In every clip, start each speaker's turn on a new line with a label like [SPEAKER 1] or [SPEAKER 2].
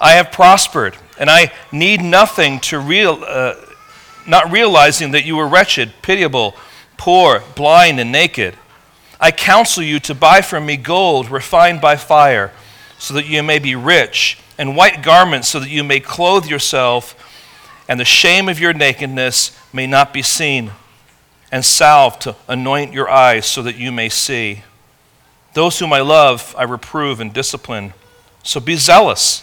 [SPEAKER 1] I have prospered, and I need nothing to real, uh, not realizing that you were wretched, pitiable, poor, blind, and naked. I counsel you to buy from me gold refined by fire, so that you may be rich, and white garments, so that you may clothe yourself, and the shame of your nakedness may not be seen and salve to anoint your eyes so that you may see. Those whom I love, I reprove and discipline. So be zealous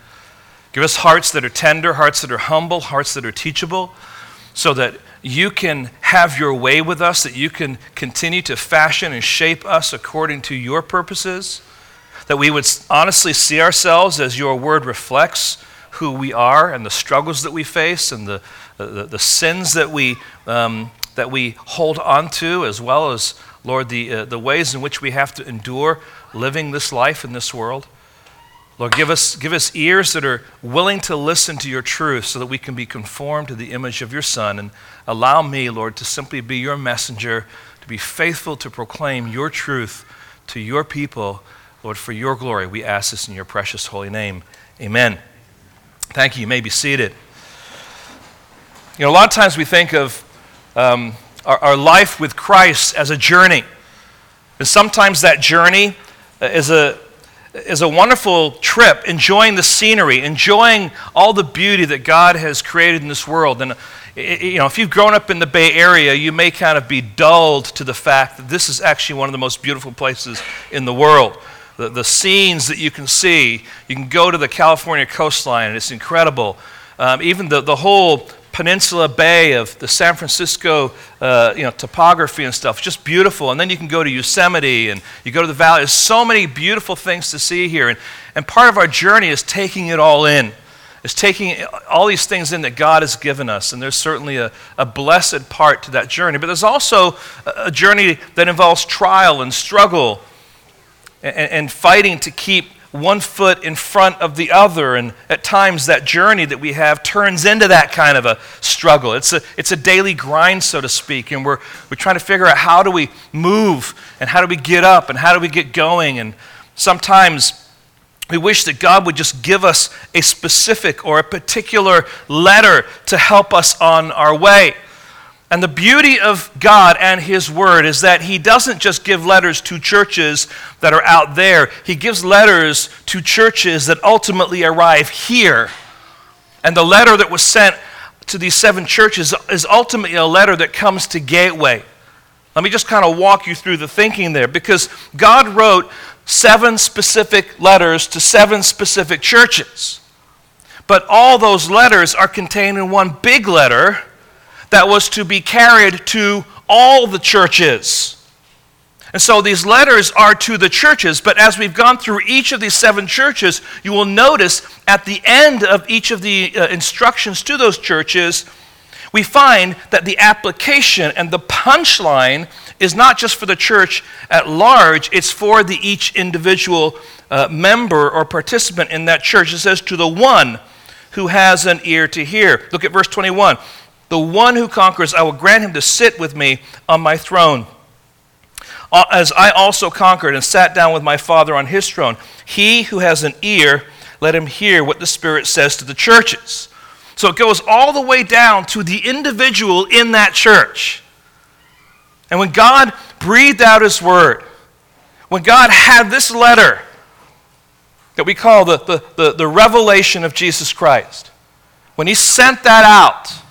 [SPEAKER 1] Give us hearts that are tender, hearts that are humble, hearts that are teachable, so that you can have your way with us, that you can continue to fashion and shape us according to your purposes, that we would honestly see ourselves as your word reflects who we are and the struggles that we face and the, the, the sins that we, um, that we hold on to, as well as Lord, the, uh, the ways in which we have to endure living this life in this world. Lord, give us, give us ears that are willing to listen to your truth so that we can be conformed to the image of your Son. And allow me, Lord, to simply be your messenger, to be faithful to proclaim your truth to your people, Lord, for your glory. We ask this in your precious holy name. Amen. Thank you. You may be seated. You know, a lot of times we think of um, our, our life with Christ as a journey. And sometimes that journey is a, is a wonderful trip, enjoying the scenery, enjoying all the beauty that God has created in this world. And you know, if you've grown up in the Bay Area, you may kind of be dulled to the fact that this is actually one of the most beautiful places in the world. The, the scenes that you can see, you can go to the California coastline, and it's incredible. Um, even the, the whole peninsula bay of the San Francisco uh, you know, topography and stuff. Just beautiful. And then you can go to Yosemite and you go to the valley. There's so many beautiful things to see here. And, and part of our journey is taking it all in, is taking all these things in that God has given us. And there's certainly a, a blessed part to that journey. But there's also a journey that involves trial and struggle and, and fighting to keep one foot in front of the other. And at times, that journey that we have turns into that kind of a struggle. It's a, it's a daily grind, so to speak. And we're, we're trying to figure out how do we move and how do we get up and how do we get going. And sometimes we wish that God would just give us a specific or a particular letter to help us on our way. And the beauty of God and His Word is that He doesn't just give letters to churches that are out there, He gives letters to churches that ultimately arrive here. And the letter that was sent to these seven churches is ultimately a letter that comes to Gateway. Let me just kind of walk you through the thinking there because God wrote seven specific letters to seven specific churches. But all those letters are contained in one big letter that was to be carried to all the churches. And so these letters are to the churches, but as we've gone through each of these seven churches, you will notice at the end of each of the uh, instructions to those churches, we find that the application and the punchline is not just for the church at large, it's for the each individual uh, member or participant in that church. It says, to the one who has an ear to hear. Look at verse 21. The one who conquers, I will grant him to sit with me on my throne. Uh, as I also conquered and sat down with my Father on his throne, he who has an ear, let him hear what the Spirit says to the churches. So it goes all the way down to the individual in that church. And when God breathed out his word, when God had this letter that we call the, the, the, the revelation of Jesus Christ, when he sent that out,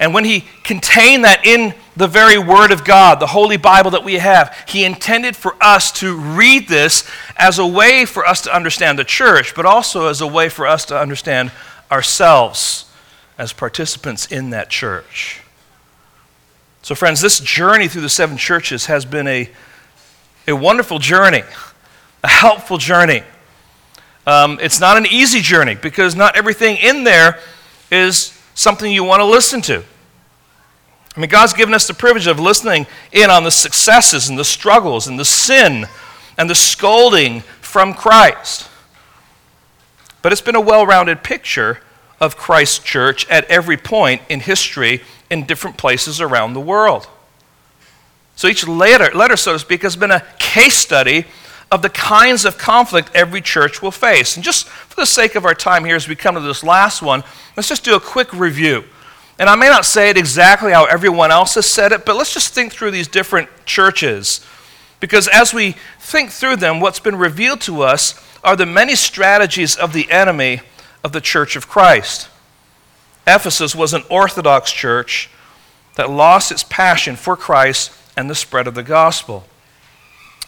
[SPEAKER 1] and when he contained that in the very Word of God, the Holy Bible that we have, he intended for us to read this as a way for us to understand the church, but also as a way for us to understand ourselves as participants in that church. So, friends, this journey through the seven churches has been a, a wonderful journey, a helpful journey. Um, it's not an easy journey because not everything in there is something you want to listen to. I mean, God's given us the privilege of listening in on the successes and the struggles and the sin and the scolding from Christ. But it's been a well rounded picture of Christ's church at every point in history in different places around the world. So each letter, letter, so to speak, has been a case study of the kinds of conflict every church will face. And just for the sake of our time here, as we come to this last one, let's just do a quick review. And I may not say it exactly how everyone else has said it, but let's just think through these different churches. Because as we think through them, what's been revealed to us are the many strategies of the enemy of the church of Christ. Ephesus was an Orthodox church that lost its passion for Christ and the spread of the gospel.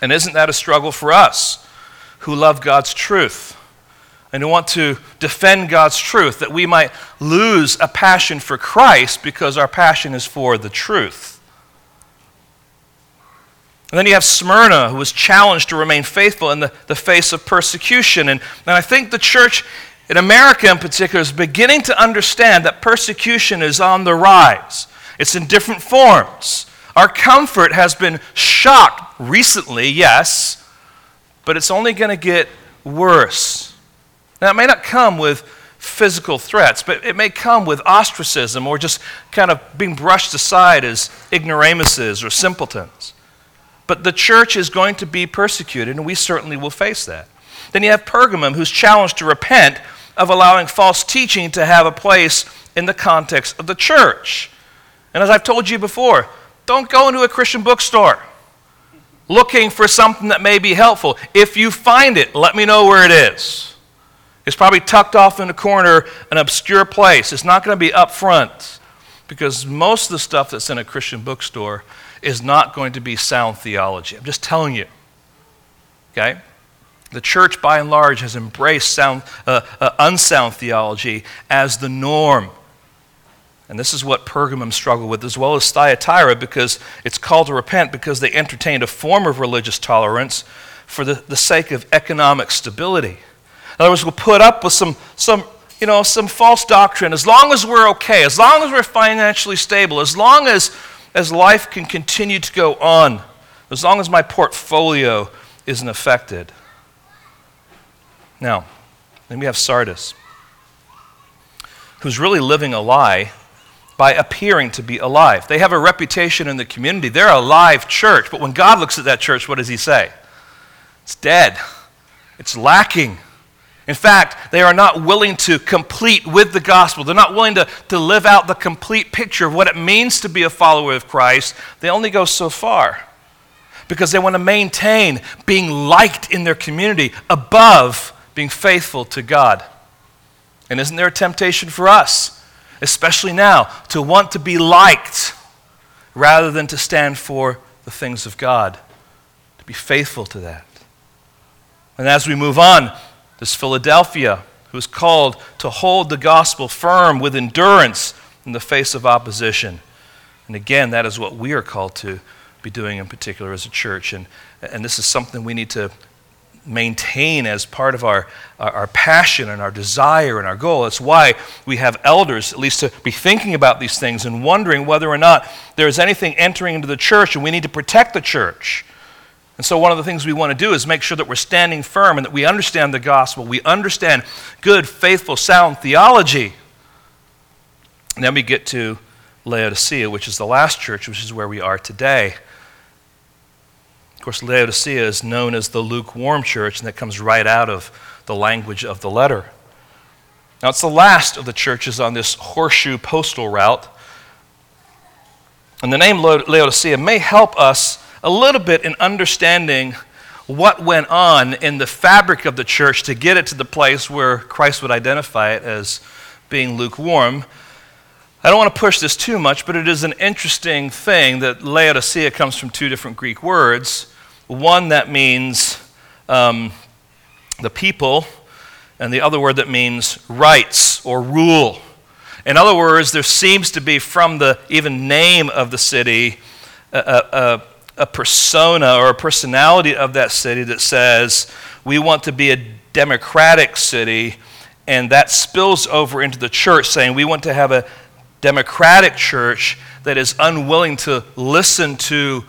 [SPEAKER 1] And isn't that a struggle for us who love God's truth and who want to defend God's truth, that we might lose a passion for Christ because our passion is for the truth? And then you have Smyrna, who was challenged to remain faithful in the, the face of persecution. And, and I think the church in America in particular is beginning to understand that persecution is on the rise. It's in different forms. Our comfort has been shocked recently, yes, but it's only going to get worse. Now, it may not come with physical threats, but it may come with ostracism or just kind of being brushed aside as ignoramuses or simpletons. But the church is going to be persecuted, and we certainly will face that. Then you have Pergamum, who's challenged to repent of allowing false teaching to have a place in the context of the church. And as I've told you before, don't go into a Christian bookstore looking for something that may be helpful. If you find it, let me know where it is. It's probably tucked off in a corner, an obscure place. It's not going to be up front because most of the stuff that's in a Christian bookstore is not going to be sound theology. I'm just telling you. Okay? The church, by and large, has embraced sound, uh, uh, unsound theology as the norm. And this is what Pergamum struggled with, as well as Thyatira, because it's called to repent because they entertained a form of religious tolerance for the, the sake of economic stability. In other words, we'll put up with some, some, you know, some false doctrine as long as we're okay, as long as we're financially stable, as long as, as life can continue to go on, as long as my portfolio isn't affected. Now, then we have Sardis, who's really living a lie by appearing to be alive. They have a reputation in the community. They're a live church, but when God looks at that church, what does he say? It's dead, it's lacking. In fact, they are not willing to complete with the gospel. They're not willing to, to live out the complete picture of what it means to be a follower of Christ. They only go so far because they want to maintain being liked in their community above being faithful to God. And isn't there a temptation for us, especially now, to want to be liked rather than to stand for the things of God, to be faithful to that? And as we move on, there's Philadelphia, who is called to hold the gospel firm with endurance in the face of opposition. And again, that is what we are called to be doing in particular as a church. And, and this is something we need to maintain as part of our, our passion and our desire and our goal. That's why we have elders, at least to be thinking about these things and wondering whether or not there is anything entering into the church and we need to protect the church. And so, one of the things we want to do is make sure that we're standing firm and that we understand the gospel. We understand good, faithful, sound theology. And then we get to Laodicea, which is the last church, which is where we are today course, Laodicea is known as the lukewarm church, and that comes right out of the language of the letter. Now, it's the last of the churches on this horseshoe postal route. And the name Laodicea may help us a little bit in understanding what went on in the fabric of the church to get it to the place where Christ would identify it as being lukewarm. I don't want to push this too much, but it is an interesting thing that Laodicea comes from two different Greek words. One that means um, the people, and the other word that means rights or rule. In other words, there seems to be from the even name of the city a, a, a persona or a personality of that city that says, we want to be a democratic city, and that spills over into the church, saying we want to have a democratic church that is unwilling to listen to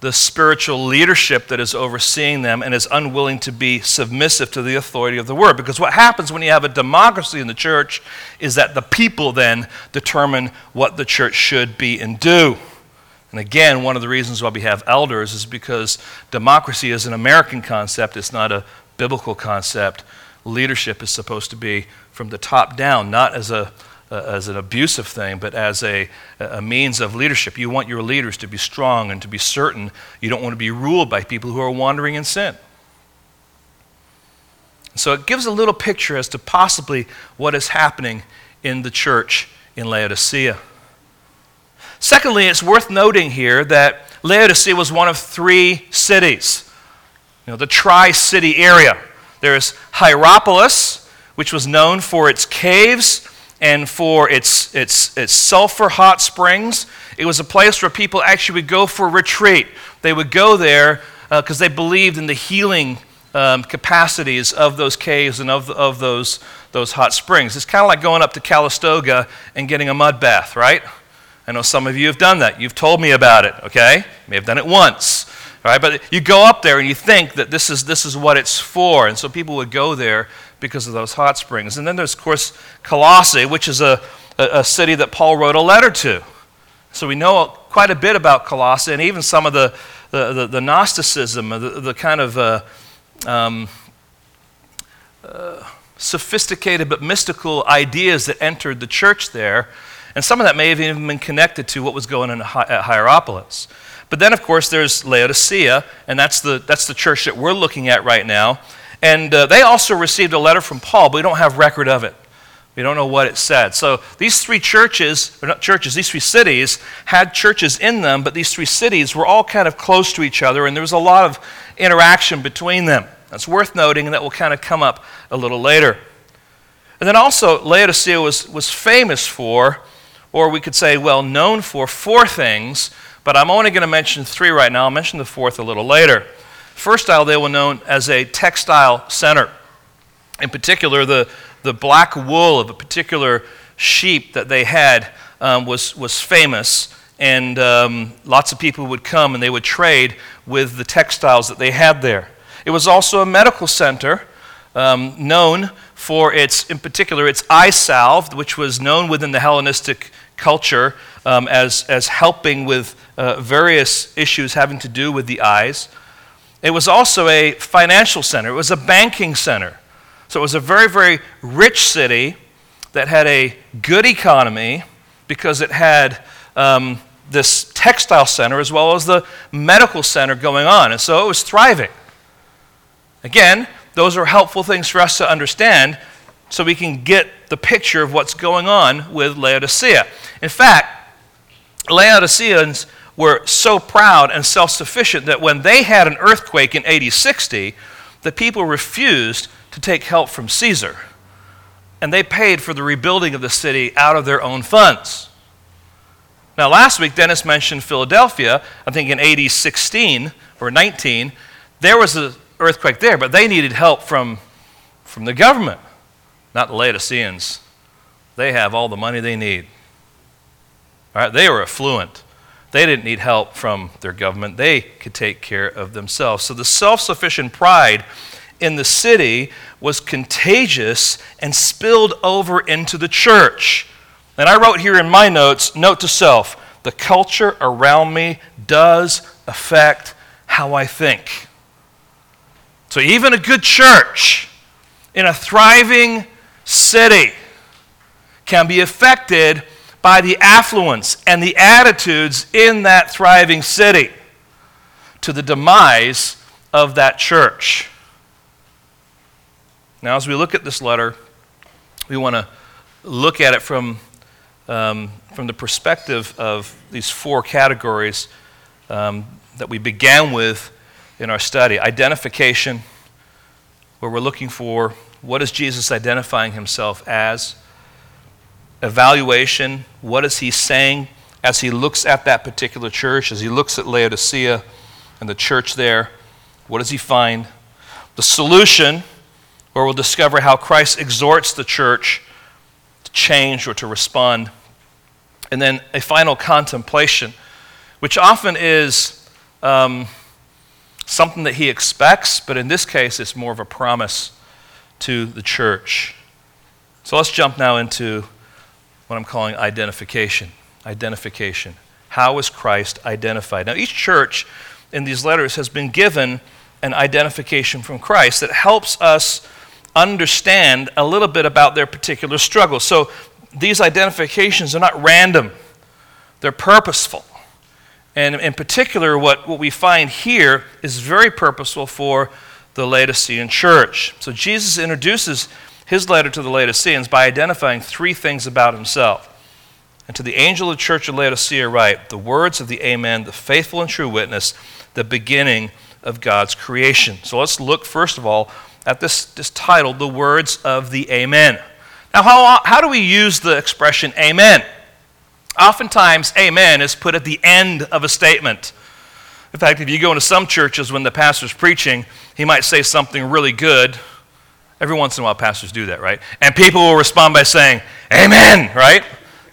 [SPEAKER 1] the spiritual leadership that is overseeing them and is unwilling to be submissive to the authority of the word. Because what happens when you have a democracy in the church is that the people then determine what the church should be and do. And again, one of the reasons why we have elders is because democracy is an American concept, it's not a biblical concept. Leadership is supposed to be from the top down, not as a uh, as an abusive thing, but as a, a means of leadership. You want your leaders to be strong and to be certain. You don't want to be ruled by people who are wandering in sin. So it gives a little picture as to possibly what is happening in the church in Laodicea. Secondly, it's worth noting here that Laodicea was one of three cities, you know, the Tri City area. There's Hierapolis, which was known for its caves and for its, its, its sulfur hot springs. It was a place where people actually would go for retreat. They would go there because uh, they believed in the healing um, capacities of those caves and of, of those, those hot springs. It's kind of like going up to Calistoga and getting a mud bath, right? I know some of you have done that. You've told me about it, okay? You may have done it once. Right, but you go up there and you think that this is, this is what it's for. And so people would go there because of those hot springs. And then there's, of course, Colossae, which is a, a, a city that Paul wrote a letter to. So we know quite a bit about Colossae and even some of the, the, the, the Gnosticism, the, the kind of uh, um, uh, sophisticated but mystical ideas that entered the church there. And some of that may have even been connected to what was going on at Hierapolis. But then, of course, there's Laodicea, and that's the, that's the church that we're looking at right now. And uh, they also received a letter from Paul, but we don't have record of it. We don't know what it said. So these three churches, or not churches, these three cities had churches in them, but these three cities were all kind of close to each other, and there was a lot of interaction between them. That's worth noting, and that will kind of come up a little later. And then also, Laodicea was, was famous for, or we could say well known for, four things, but I'm only going to mention three right now. I'll mention the fourth a little later. First style, they were known as a textile center. In particular, the, the black wool of a particular sheep that they had um, was, was famous, and um, lots of people would come and they would trade with the textiles that they had there. It was also a medical center um, known for its, in particular, its eye salve, which was known within the Hellenistic culture um, as, as helping with uh, various issues having to do with the eyes. It was also a financial center, it was a banking center. So it was a very, very rich city that had a good economy because it had um, this textile center as well as the medical center going on. And so it was thriving. Again, those are helpful things for us to understand so we can get the picture of what's going on with Laodicea. In fact, Laodiceans were so proud and self sufficient that when they had an earthquake in AD 60, the people refused to take help from Caesar. And they paid for the rebuilding of the city out of their own funds. Now, last week, Dennis mentioned Philadelphia. I think in AD 16 or 19, there was an earthquake there, but they needed help from, from the government, not the Laodiceans. They have all the money they need. All right, they were affluent. They didn't need help from their government, they could take care of themselves. So the self sufficient pride in the city was contagious and spilled over into the church. And I wrote here in my notes note to self the culture around me does affect how I think. So even a good church in a thriving city can be affected by the affluence and the attitudes in that thriving city to the demise of that church. Now, as we look at this letter, we want to look at it from, um, from the perspective of these four categories um, that we began with in our study identification, where we're looking for what is Jesus identifying himself as, evaluation, what is he saying as he looks at that particular church, as he looks at Laodicea and the church there, what does he find? The solution, where we'll discover how Christ exhorts the church to change or to respond. And then a final contemplation, which often is um, something that he expects, but in this case, it's more of a promise to the church. So let's jump now into what I'm calling identification. Identification. How is Christ identified? Now, each church in these letters has been given an identification from Christ that helps us understand a little bit about their particular struggle. So these identifications are not random, they're purposeful. And in particular, what, what we find here is very purposeful for the Laodicean church. So Jesus introduces his letter to the Laodiceans by identifying three things about himself. And to the angel of the church of Laodicea, write the words of the Amen, the faithful and true witness, the beginning of God's creation. So let's look, first of all, at this, this title, The Words of the Amen. Now, how, how do we use the expression Amen? Oftentimes, Amen is put at the end of a statement. In fact, if you go into some churches when the pastor's preaching, he might say something really good. Every once in a while, pastors do that, right? And people will respond by saying, Amen, right?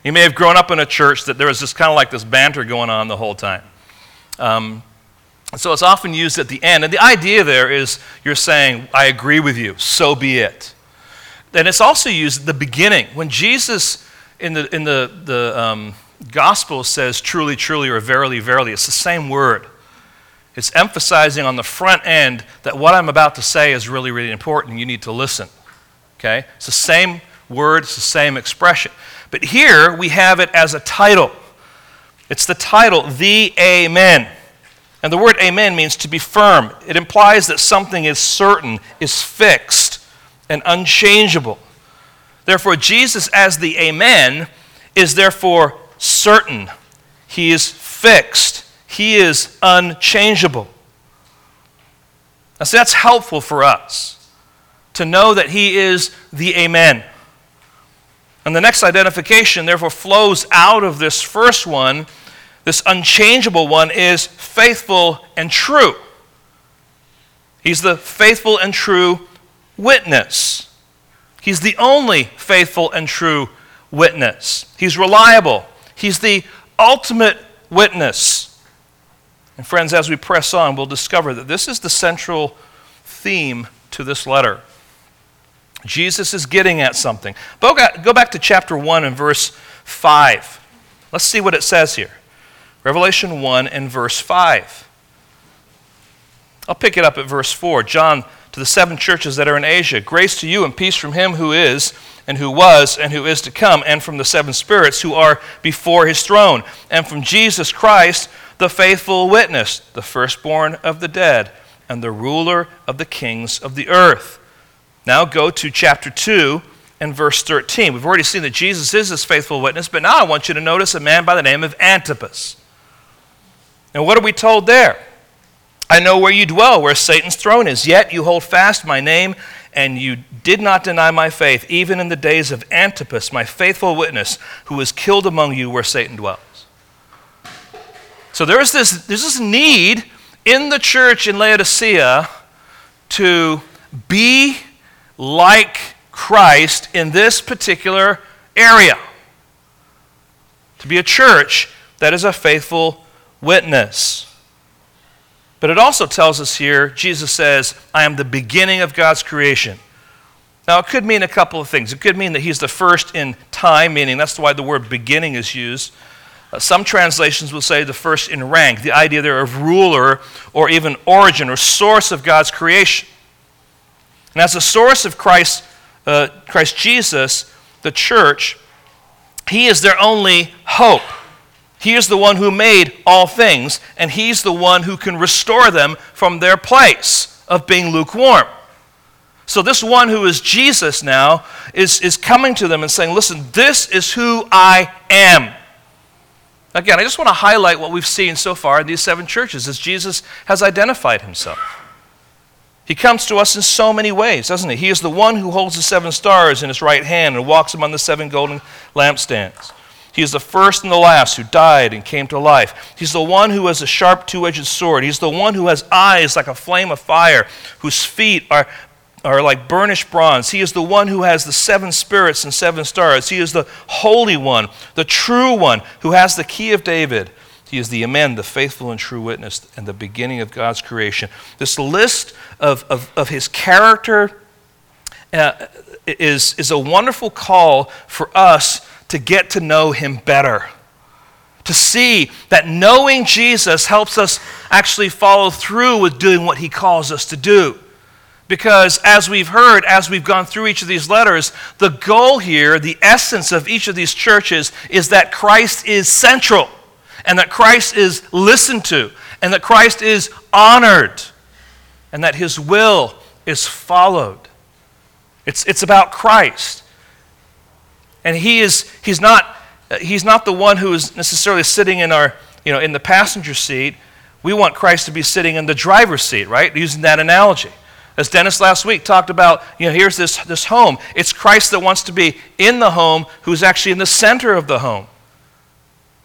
[SPEAKER 1] You may have grown up in a church that there was this kind of like this banter going on the whole time. Um, so it's often used at the end. And the idea there is you're saying, I agree with you, so be it. Then it's also used at the beginning. When Jesus in the, in the, the um, gospel says truly, truly, or verily, verily, it's the same word. It's emphasizing on the front end that what I'm about to say is really, really important. You need to listen. Okay? It's the same word, it's the same expression. But here we have it as a title. It's the title, The Amen. And the word amen means to be firm. It implies that something is certain, is fixed, and unchangeable. Therefore, Jesus, as the amen, is therefore certain. He is fixed. He is unchangeable. Now, see, that's helpful for us to know that He is the Amen. And the next identification, therefore, flows out of this first one this unchangeable one is faithful and true. He's the faithful and true witness. He's the only faithful and true witness. He's reliable. He's the ultimate witness. And, friends, as we press on, we'll discover that this is the central theme to this letter. Jesus is getting at something. Go back to chapter 1 and verse 5. Let's see what it says here. Revelation 1 and verse 5. I'll pick it up at verse 4. John, to the seven churches that are in Asia, grace to you and peace from him who is, and who was, and who is to come, and from the seven spirits who are before his throne, and from Jesus Christ, the faithful witness, the firstborn of the dead, and the ruler of the kings of the earth. Now go to chapter 2 and verse 13. We've already seen that Jesus is this faithful witness, but now I want you to notice a man by the name of Antipas. And what are we told there? I know where you dwell, where Satan's throne is, yet you hold fast my name, and you did not deny my faith, even in the days of Antipas, my faithful witness, who was killed among you where Satan dwells. So there's this, there's this need in the church in Laodicea to be like Christ in this particular area. To be a church that is a faithful witness. But it also tells us here, Jesus says, I am the beginning of God's creation. Now, it could mean a couple of things. It could mean that he's the first in time, meaning that's why the word beginning is used. Uh, some translations will say the first in rank, the idea there of ruler or even origin or source of God's creation. And as the source of Christ, uh, Christ Jesus, the church, he is their only hope. He is the one who made all things, and He's the one who can restore them from their place of being lukewarm. So, this one who is Jesus now is, is coming to them and saying, Listen, this is who I am. Again, I just want to highlight what we've seen so far in these seven churches as Jesus has identified himself. He comes to us in so many ways, doesn't he? He is the one who holds the seven stars in his right hand and walks among the seven golden lampstands. He is the first and the last who died and came to life. He's the one who has a sharp two edged sword. He's the one who has eyes like a flame of fire, whose feet are, are like burnished bronze. He is the one who has the seven spirits and seven stars. He is the Holy One, the true one, who has the key of David. He is the Amen, the faithful and true witness, and the beginning of God's creation. This list of, of, of his character uh, is, is a wonderful call for us to get to know him better. To see that knowing Jesus helps us actually follow through with doing what he calls us to do. Because as we've heard, as we've gone through each of these letters, the goal here, the essence of each of these churches, is that Christ is central, and that Christ is listened to, and that Christ is honored, and that his will is followed. It's, it's about Christ. And he is, he's, not, he's not the one who is necessarily sitting in, our, you know, in the passenger seat. We want Christ to be sitting in the driver's seat, right? Using that analogy. As Dennis last week talked about, you know, here's this, this home. It's Christ that wants to be in the home who's actually in the center of the home.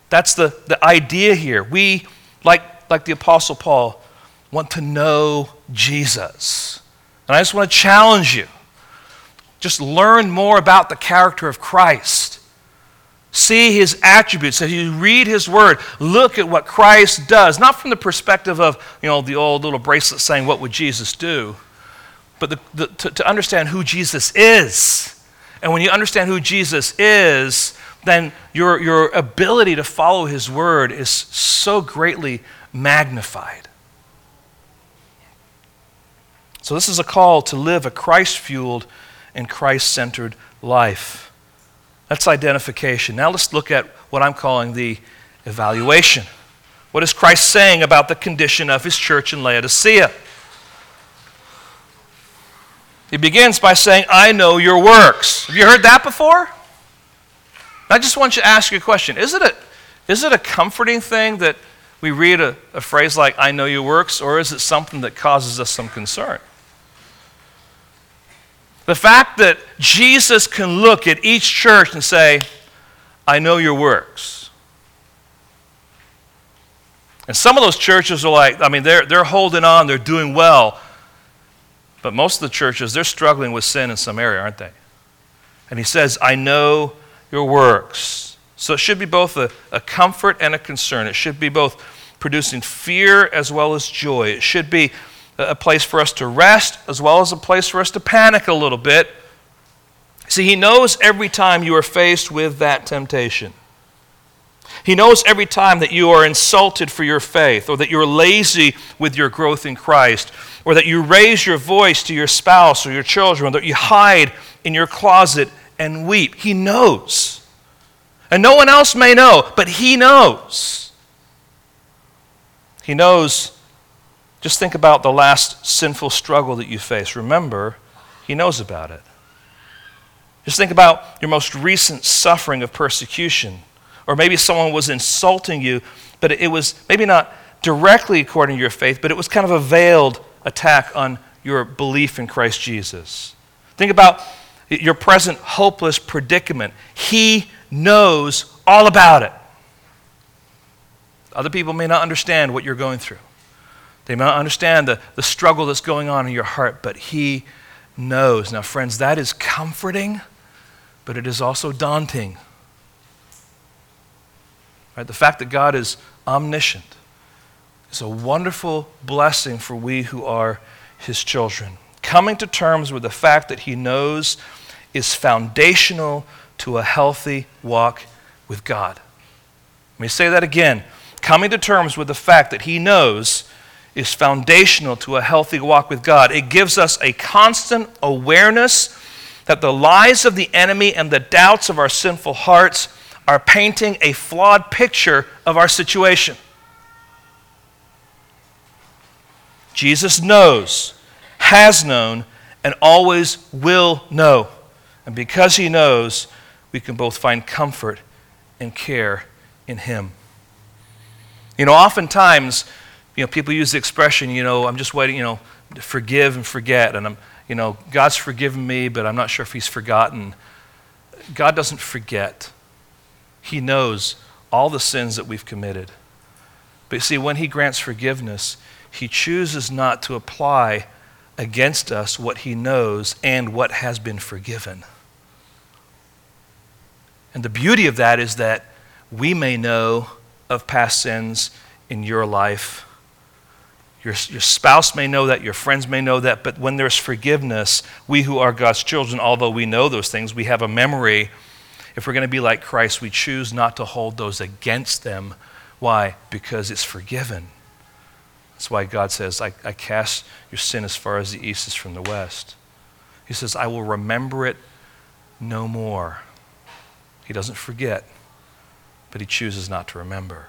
[SPEAKER 1] That's the, the idea here. We, like, like the Apostle Paul, want to know Jesus. And I just want to challenge you just learn more about the character of Christ. See his attributes. As you read his word, look at what Christ does. Not from the perspective of, you know, the old little bracelet saying, What would Jesus do? But the, the, to, to understand who Jesus is. And when you understand who Jesus is, then your, your ability to follow his word is so greatly magnified. So, this is a call to live a Christ fueled and Christ centered life. That's identification. Now let's look at what I'm calling the evaluation. What is Christ saying about the condition of his church in Laodicea? He begins by saying, I know your works. Have you heard that before? I just want you to ask you a question. Is it a, is it a comforting thing that we read a, a phrase like, I know your works, or is it something that causes us some concern? The fact that Jesus can look at each church and say, I know your works. And some of those churches are like, I mean, they're, they're holding on, they're doing well. But most of the churches, they're struggling with sin in some area, aren't they? And he says, I know your works. So it should be both a, a comfort and a concern. It should be both producing fear as well as joy. It should be a place for us to rest as well as a place for us to panic a little bit. See, He knows every time you are faced with that temptation. He knows every time that you are insulted for your faith, or that you're lazy with your growth in Christ, or that you raise your voice to your spouse or your children, or that you hide in your closet and weep. He knows. And no one else may know, but He knows. He knows just think about the last sinful struggle that you faced. Remember, He knows about it. Just think about your most recent suffering of persecution. Or maybe someone was insulting you, but it was maybe not directly according to your faith, but it was kind of a veiled attack on your belief in Christ Jesus. Think about your present hopeless predicament. He knows all about it. Other people may not understand what you're going through. They may not understand the, the struggle that's going on in your heart, but He knows. Now, friends, that is comforting, but it is also daunting. Right? The fact that God is omniscient is a wonderful blessing for we who are His children. Coming to terms with the fact that He knows is foundational to a healthy walk with God. Let me say that again. Coming to terms with the fact that He knows is foundational to a healthy walk with God. It gives us a constant awareness that the lies of the enemy and the doubts of our sinful hearts are painting a flawed picture of our situation. Jesus knows, has known, and always will know. And because He knows, we can both find comfort and care in Him. You know, oftentimes, you know, people use the expression, you know, I'm just waiting, you know, to forgive and forget. And I'm, you know, God's forgiven me, but I'm not sure if He's forgotten. God doesn't forget, He knows all the sins that we've committed. But you see, when He grants forgiveness, He chooses not to apply against us what He knows and what has been forgiven. And the beauty of that is that we may know of past sins in your life. Your, your spouse may know that, your friends may know that, but when there's forgiveness, we who are God's children, although we know those things, we have a memory. If we're going to be like Christ, we choose not to hold those against them. Why? Because it's forgiven. That's why God says, I, I cast your sin as far as the east is from the west. He says, I will remember it no more. He doesn't forget, but he chooses not to remember.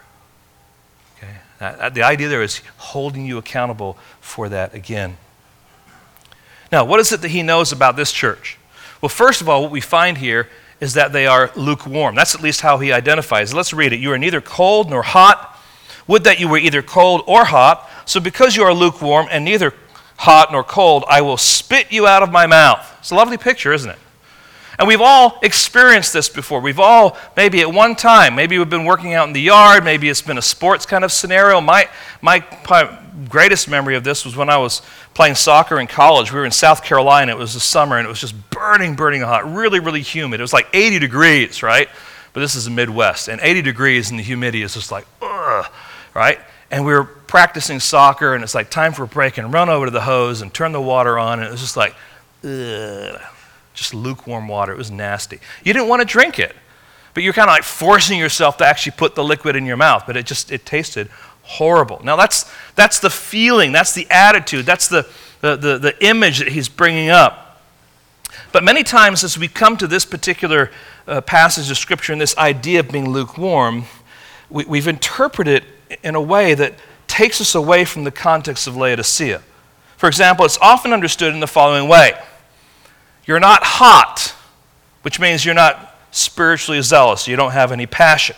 [SPEAKER 1] Okay? Uh, the idea there is holding you accountable for that again. Now, what is it that he knows about this church? Well, first of all, what we find here is that they are lukewarm. That's at least how he identifies. Let's read it. You are neither cold nor hot. Would that you were either cold or hot. So, because you are lukewarm and neither hot nor cold, I will spit you out of my mouth. It's a lovely picture, isn't it? And we've all experienced this before. We've all, maybe at one time, maybe we've been working out in the yard, maybe it's been a sports kind of scenario. My, my greatest memory of this was when I was playing soccer in college. We were in South Carolina. It was the summer, and it was just burning, burning hot, really, really humid. It was like 80 degrees, right? But this is the Midwest, and 80 degrees and the humidity is just like, ugh, right? And we were practicing soccer, and it's like time for a break, and run over to the hose and turn the water on, and it was just like, ugh just lukewarm water. It was nasty. You didn't want to drink it, but you're kind of like forcing yourself to actually put the liquid in your mouth, but it just it tasted horrible. Now that's that's the feeling, that's the attitude, that's the the, the, the image that he's bringing up. But many times, as we come to this particular uh, passage of Scripture and this idea of being lukewarm, we, we've interpreted it in a way that takes us away from the context of Laodicea. For example, it's often understood in the following way you're not hot, which means you're not spiritually zealous. You don't have any passion.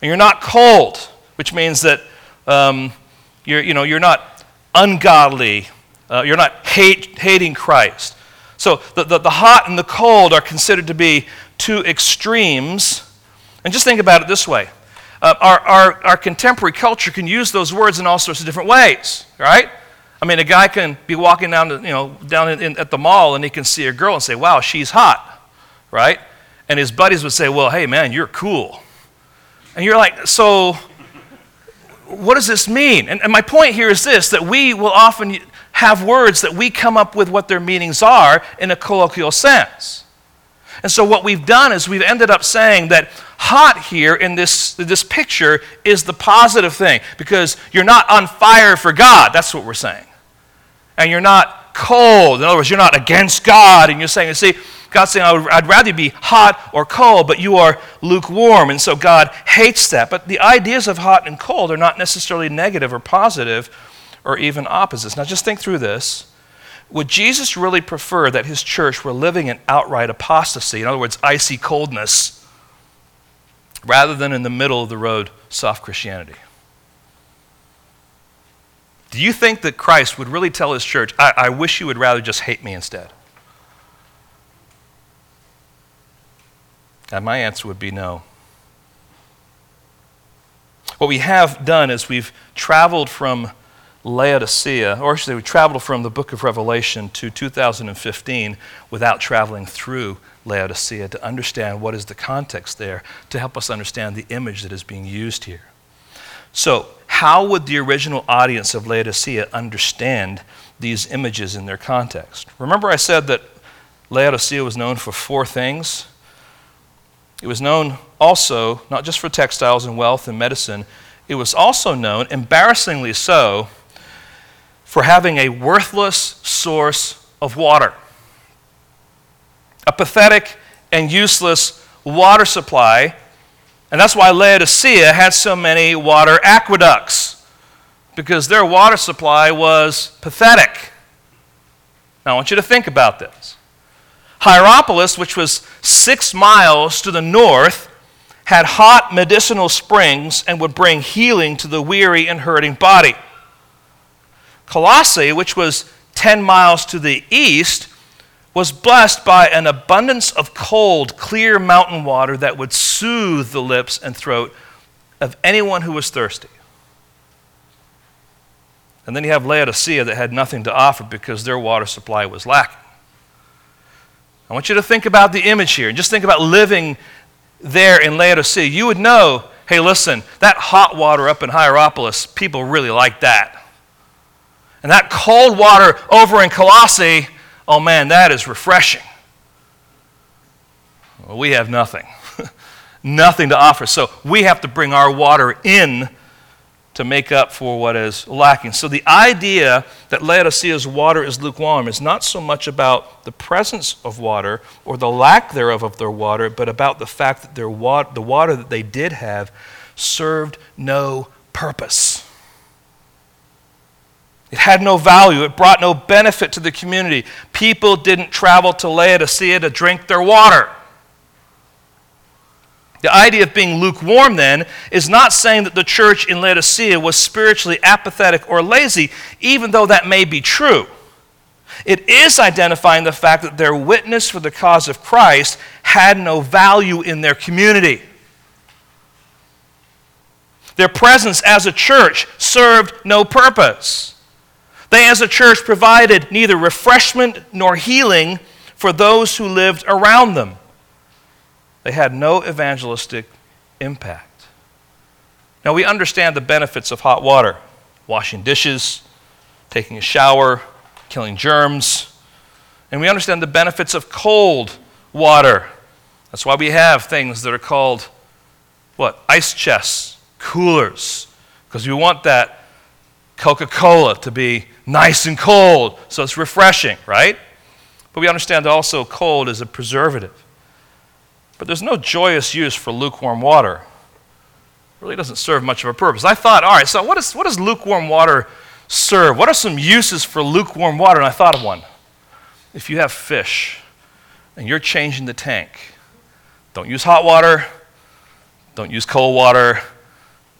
[SPEAKER 1] And you're not cold, which means that um, you're, you know, you're not ungodly. Uh, you're not hate, hating Christ. So the, the, the hot and the cold are considered to be two extremes. And just think about it this way uh, our, our, our contemporary culture can use those words in all sorts of different ways, right? I mean, a guy can be walking down, to, you know, down in, in, at the mall and he can see a girl and say, wow, she's hot, right? And his buddies would say, well, hey, man, you're cool. And you're like, so what does this mean? And, and my point here is this that we will often have words that we come up with what their meanings are in a colloquial sense. And so what we've done is we've ended up saying that hot here in this, this picture is the positive thing because you're not on fire for God. That's what we're saying. And you're not cold. In other words, you're not against God. And you're saying, see, God's saying, I'd rather be hot or cold, but you are lukewarm. And so God hates that. But the ideas of hot and cold are not necessarily negative or positive or even opposites. Now, just think through this. Would Jesus really prefer that his church were living in outright apostasy, in other words, icy coldness, rather than in the middle of the road, soft Christianity? Do you think that Christ would really tell his church, I, I wish you would rather just hate me instead? And my answer would be no. What we have done is we've traveled from Laodicea, or actually, we traveled from the book of Revelation to 2015 without traveling through Laodicea to understand what is the context there, to help us understand the image that is being used here. So, how would the original audience of Laodicea understand these images in their context? Remember, I said that Laodicea was known for four things? It was known also, not just for textiles and wealth and medicine, it was also known, embarrassingly so, for having a worthless source of water. A pathetic and useless water supply. And that's why Laodicea had so many water aqueducts, because their water supply was pathetic. Now, I want you to think about this. Hierapolis, which was six miles to the north, had hot medicinal springs and would bring healing to the weary and hurting body. Colossae, which was 10 miles to the east, was blessed by an abundance of cold, clear mountain water that would soothe the lips and throat of anyone who was thirsty. And then you have Laodicea that had nothing to offer because their water supply was lacking. I want you to think about the image here and just think about living there in Laodicea. You would know hey, listen, that hot water up in Hierapolis, people really like that. And that cold water over in Colossae, oh man, that is refreshing. Well, we have nothing. nothing to offer. So we have to bring our water in to make up for what is lacking. So the idea that Laodicea's water is lukewarm is not so much about the presence of water or the lack thereof of their water, but about the fact that their wa- the water that they did have served no purpose. It had no value. It brought no benefit to the community. People didn't travel to Laodicea to drink their water. The idea of being lukewarm, then, is not saying that the church in Laodicea was spiritually apathetic or lazy, even though that may be true. It is identifying the fact that their witness for the cause of Christ had no value in their community. Their presence as a church served no purpose. They, as a church, provided neither refreshment nor healing for those who lived around them. They had no evangelistic impact. Now, we understand the benefits of hot water washing dishes, taking a shower, killing germs. And we understand the benefits of cold water. That's why we have things that are called what? Ice chests, coolers, because we want that Coca Cola to be nice and cold, so it's refreshing, right? But we understand also cold is a preservative. But there's no joyous use for lukewarm water. It really doesn't serve much of a purpose. I thought, all right, so what, is, what does lukewarm water serve? What are some uses for lukewarm water? And I thought of one. If you have fish and you're changing the tank, don't use hot water, don't use cold water,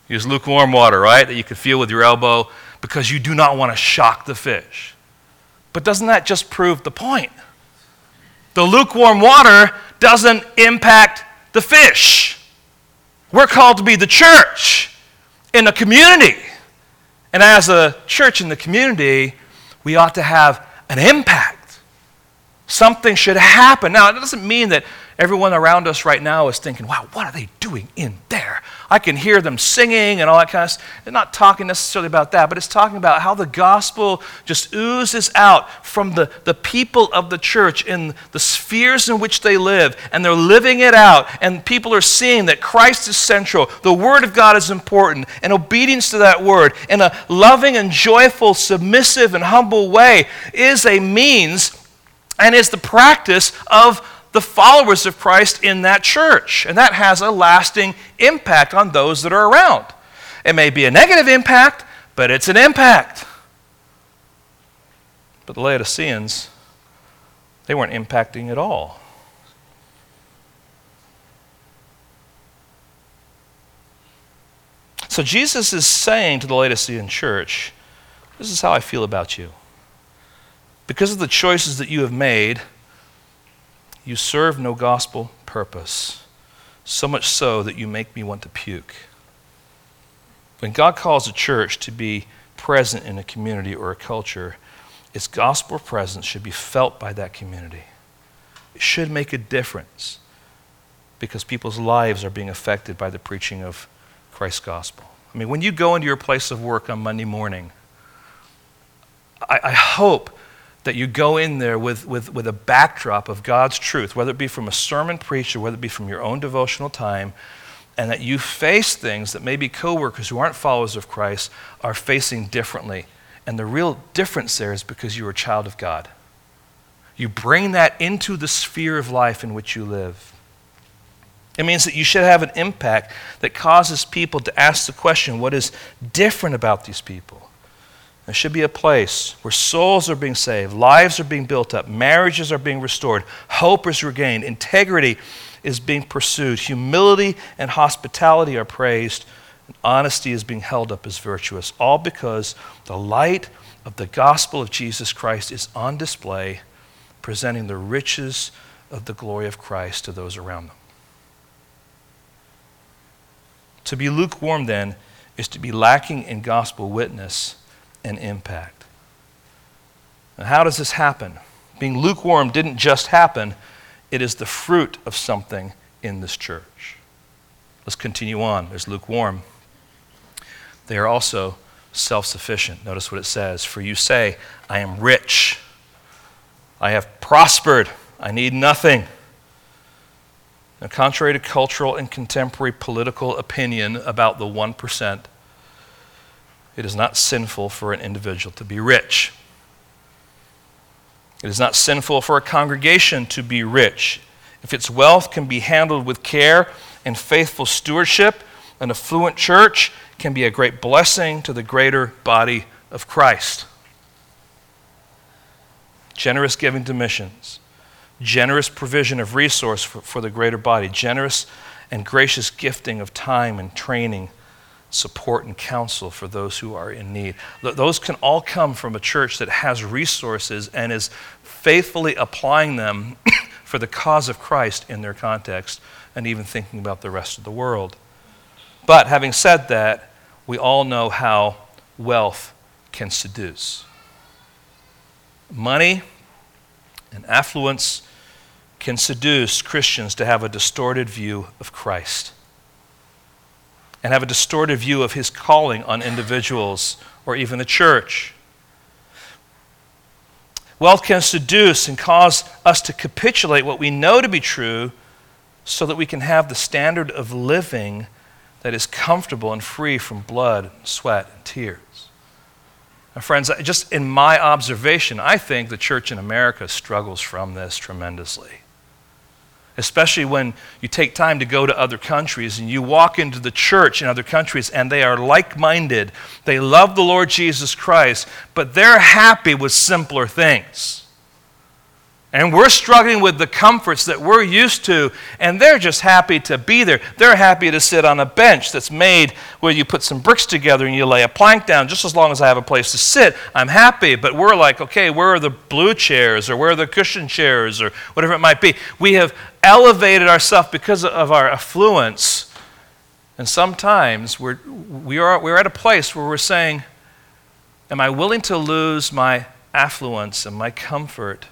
[SPEAKER 1] use lukewarm water, right? That you can feel with your elbow because you do not want to shock the fish. But doesn't that just prove the point? The lukewarm water doesn't impact the fish. We're called to be the church in a community. And as a church in the community, we ought to have an impact. Something should happen. Now, it doesn't mean that everyone around us right now is thinking, wow, what are they doing in there? I can hear them singing and all that kind of stuff. They're not talking necessarily about that, but it's talking about how the gospel just oozes out from the, the people of the church in the spheres in which they live, and they're living it out, and people are seeing that Christ is central, the Word of God is important, and obedience to that Word in a loving and joyful, submissive, and humble way is a means and is the practice of the followers of Christ in that church. And that has a lasting impact on those that are around. It may be a negative impact, but it's an impact. But the Laodiceans, they weren't impacting at all. So Jesus is saying to the Laodicean church, This is how I feel about you. Because of the choices that you have made, you serve no gospel purpose, so much so that you make me want to puke. When God calls a church to be present in a community or a culture, its gospel presence should be felt by that community. It should make a difference because people's lives are being affected by the preaching of Christ's gospel. I mean, when you go into your place of work on Monday morning, I, I hope that you go in there with, with, with a backdrop of God's truth, whether it be from a sermon preacher, whether it be from your own devotional time, and that you face things that maybe coworkers who aren't followers of Christ are facing differently. And the real difference there is because you're a child of God. You bring that into the sphere of life in which you live. It means that you should have an impact that causes people to ask the question what is different about these people? There should be a place where souls are being saved, lives are being built up, marriages are being restored, hope is regained, integrity is being pursued, humility and hospitality are praised, and honesty is being held up as virtuous, all because the light of the gospel of Jesus Christ is on display, presenting the riches of the glory of Christ to those around them. To be lukewarm, then, is to be lacking in gospel witness and impact. How does this happen? Being lukewarm didn't just happen, it is the fruit of something in this church. Let's continue on. There's lukewarm. They are also self sufficient. Notice what it says For you say, I am rich, I have prospered, I need nothing. Now, contrary to cultural and contemporary political opinion about the 1%, it is not sinful for an individual to be rich. It is not sinful for a congregation to be rich. If its wealth can be handled with care and faithful stewardship, an affluent church can be a great blessing to the greater body of Christ. Generous giving to missions, generous provision of resource for, for the greater body, generous and gracious gifting of time and training support and counsel for those who are in need. Those can all come from a church that has resources and is faithfully applying them for the cause of Christ in their context and even thinking about the rest of the world. But having said that, we all know how wealth can seduce. Money and affluence can seduce Christians to have a distorted view of Christ and have a distorted view of his calling on individuals or even the church. Wealth can seduce and cause us to capitulate what we know to be true so that we can have the standard of living that is comfortable and free from blood, sweat, and tears. Now, friends, just in my observation, I think the church in America struggles from this tremendously especially when you take time to go to other countries and you walk into the church in other countries and they are like minded. They love the Lord Jesus Christ, but they're happy with simpler things. And we're struggling with the comforts that we're used to, and they're just happy to be there. They're happy to sit on a bench that's made where you put some bricks together and you lay a plank down. Just as long as I have a place to sit, I'm happy. But we're like, okay, where are the blue chairs, or where are the cushion chairs, or whatever it might be? We have elevated ourselves because of our affluence. And sometimes we're, we are, we're at a place where we're saying, Am I willing to lose my affluence and my comfort?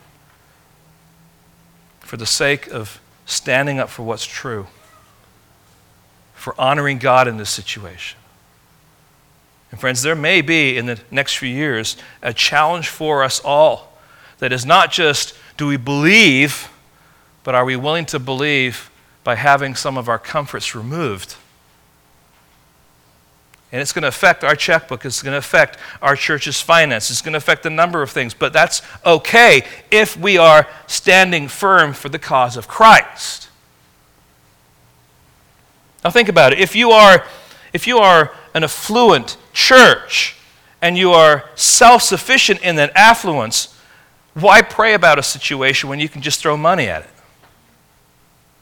[SPEAKER 1] For the sake of standing up for what's true, for honoring God in this situation. And, friends, there may be in the next few years a challenge for us all that is not just do we believe, but are we willing to believe by having some of our comforts removed? And it's going to affect our checkbook. It's going to affect our church's finances. It's going to affect a number of things. But that's okay if we are standing firm for the cause of Christ. Now think about it. If you are, if you are an affluent church and you are self sufficient in that affluence, why pray about a situation when you can just throw money at it?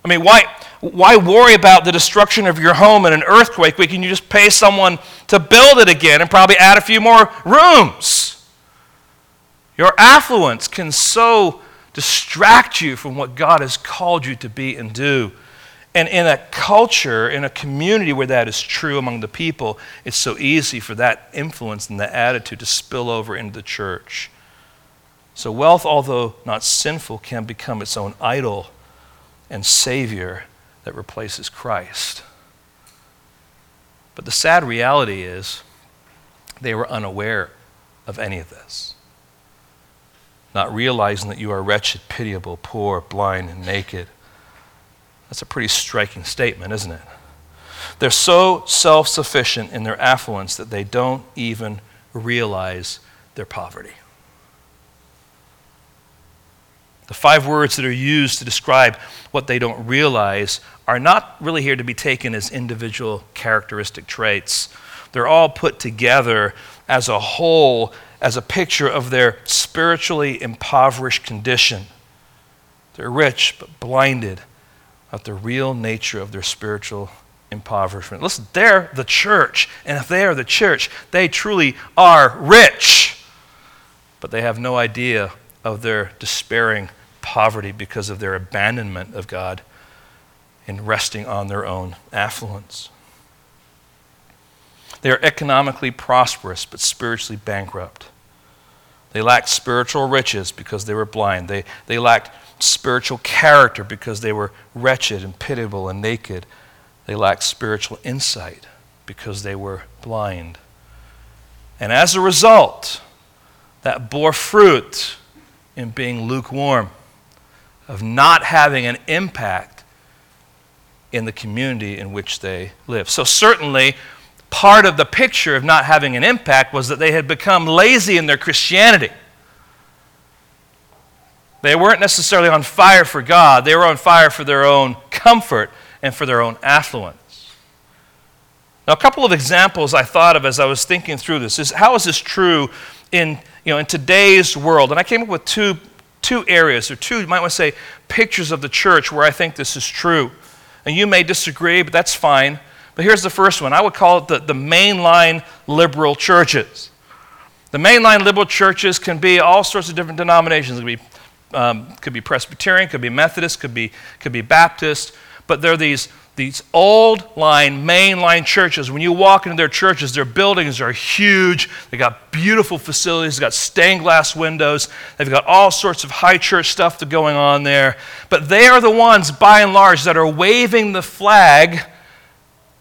[SPEAKER 1] I mean, why, why worry about the destruction of your home in an earthquake when can you just pay someone to build it again and probably add a few more rooms? Your affluence can so distract you from what God has called you to be and do. And in a culture, in a community where that is true among the people, it's so easy for that influence and that attitude to spill over into the church. So, wealth, although not sinful, can become its own idol and Savior that replaces Christ. But the sad reality is they were unaware of any of this, not realizing that you are wretched, pitiable, poor, blind, and naked. That's a pretty striking statement, isn't it? They're so self sufficient in their affluence that they don't even realize their poverty. The five words that are used to describe what they don't realize are not really here to be taken as individual characteristic traits, they're all put together as a whole, as a picture of their spiritually impoverished condition. They're rich, but blinded at the real nature of their spiritual impoverishment. Listen, they're the church. And if they are the church, they truly are rich. But they have no idea of their despairing poverty because of their abandonment of God in resting on their own affluence. They are economically prosperous but spiritually bankrupt. They lacked spiritual riches because they were blind. They, they lacked spiritual character because they were wretched and pitiable and naked. They lacked spiritual insight because they were blind. And as a result, that bore fruit in being lukewarm, of not having an impact in the community in which they live. So, certainly, part of the picture of not having an impact was that they had become lazy in their Christianity. They weren't necessarily on fire for God, they were on fire for their own comfort and for their own affluence. Now, a couple of examples I thought of as I was thinking through this is how is this true in, you know, in today's world? And I came up with two, two areas, or two, you might want to say, pictures of the church where I think this is true. And you may disagree, but that's fine. But here's the first one I would call it the, the mainline liberal churches. The mainline liberal churches can be all sorts of different denominations. It could be, um, could be Presbyterian, could be Methodist, could be, could be Baptist, but they're these these old line, mainline churches, when you walk into their churches, their buildings are huge. They got beautiful facilities, they've got stained glass windows, they've got all sorts of high church stuff going on there. But they are the ones, by and large, that are waving the flag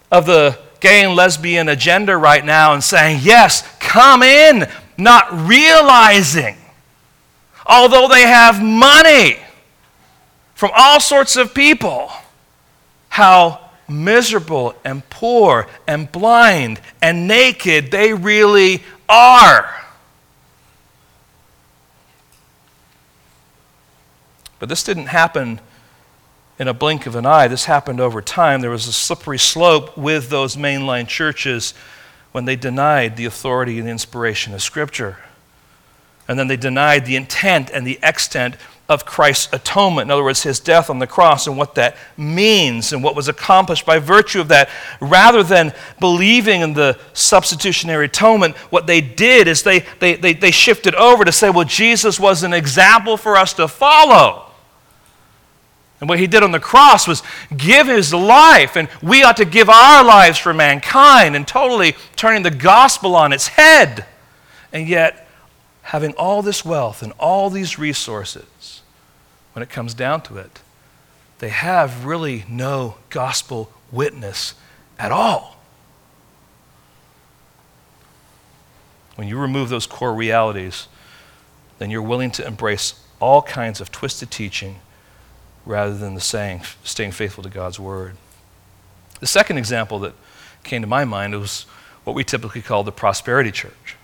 [SPEAKER 1] of the gay and lesbian agenda right now and saying, Yes, come in, not realizing, although they have money from all sorts of people how miserable and poor and blind and naked they really are. But this didn't happen in a blink of an eye. This happened over time. There was a slippery slope with those mainline churches when they denied the authority and the inspiration of Scripture. And then they denied the intent and the extent of Christ's atonement. In other words, his death on the cross and what that means and what was accomplished by virtue of that. Rather than believing in the substitutionary atonement, what they did is they, they, they, they shifted over to say, well, Jesus was an example for us to follow. And what he did on the cross was give his life, and we ought to give our lives for mankind, and totally turning the gospel on its head. And yet, having all this wealth and all these resources, when it comes down to it, they have really no gospel witness at all. When you remove those core realities, then you're willing to embrace all kinds of twisted teaching rather than the saying, staying faithful to God's word. The second example that came to my mind was what we typically call the prosperity church.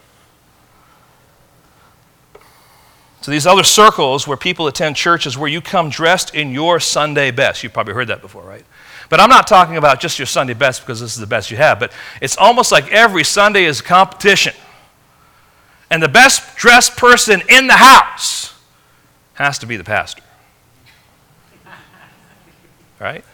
[SPEAKER 1] So these other circles where people attend churches where you come dressed in your Sunday best. You've probably heard that before, right? But I'm not talking about just your Sunday best because this is the best you have, but it's almost like every Sunday is a competition. And the best dressed person in the house has to be the pastor. Right?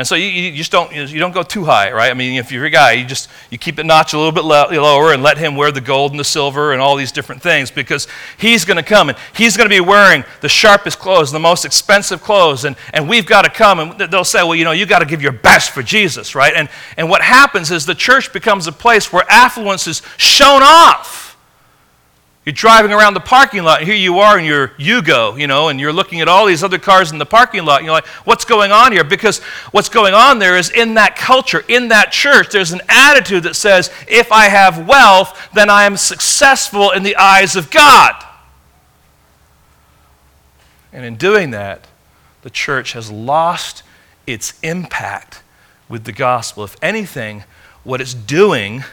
[SPEAKER 1] And so you, you, just don't, you don't go too high, right? I mean, if you're a guy, you just you keep the notch a little bit lower and let him wear the gold and the silver and all these different things because he's going to come and he's going to be wearing the sharpest clothes, the most expensive clothes, and, and we've got to come and they'll say, well, you know, you got to give your best for Jesus, right? And, and what happens is the church becomes a place where affluence is shown off. You're driving around the parking lot, and here you are in your Yugo, you know, and you're looking at all these other cars in the parking lot, and you're like, what's going on here? Because what's going on there is in that culture, in that church, there's an attitude that says, if I have wealth, then I am successful in the eyes of God. And in doing that, the church has lost its impact with the gospel. If anything, what it's doing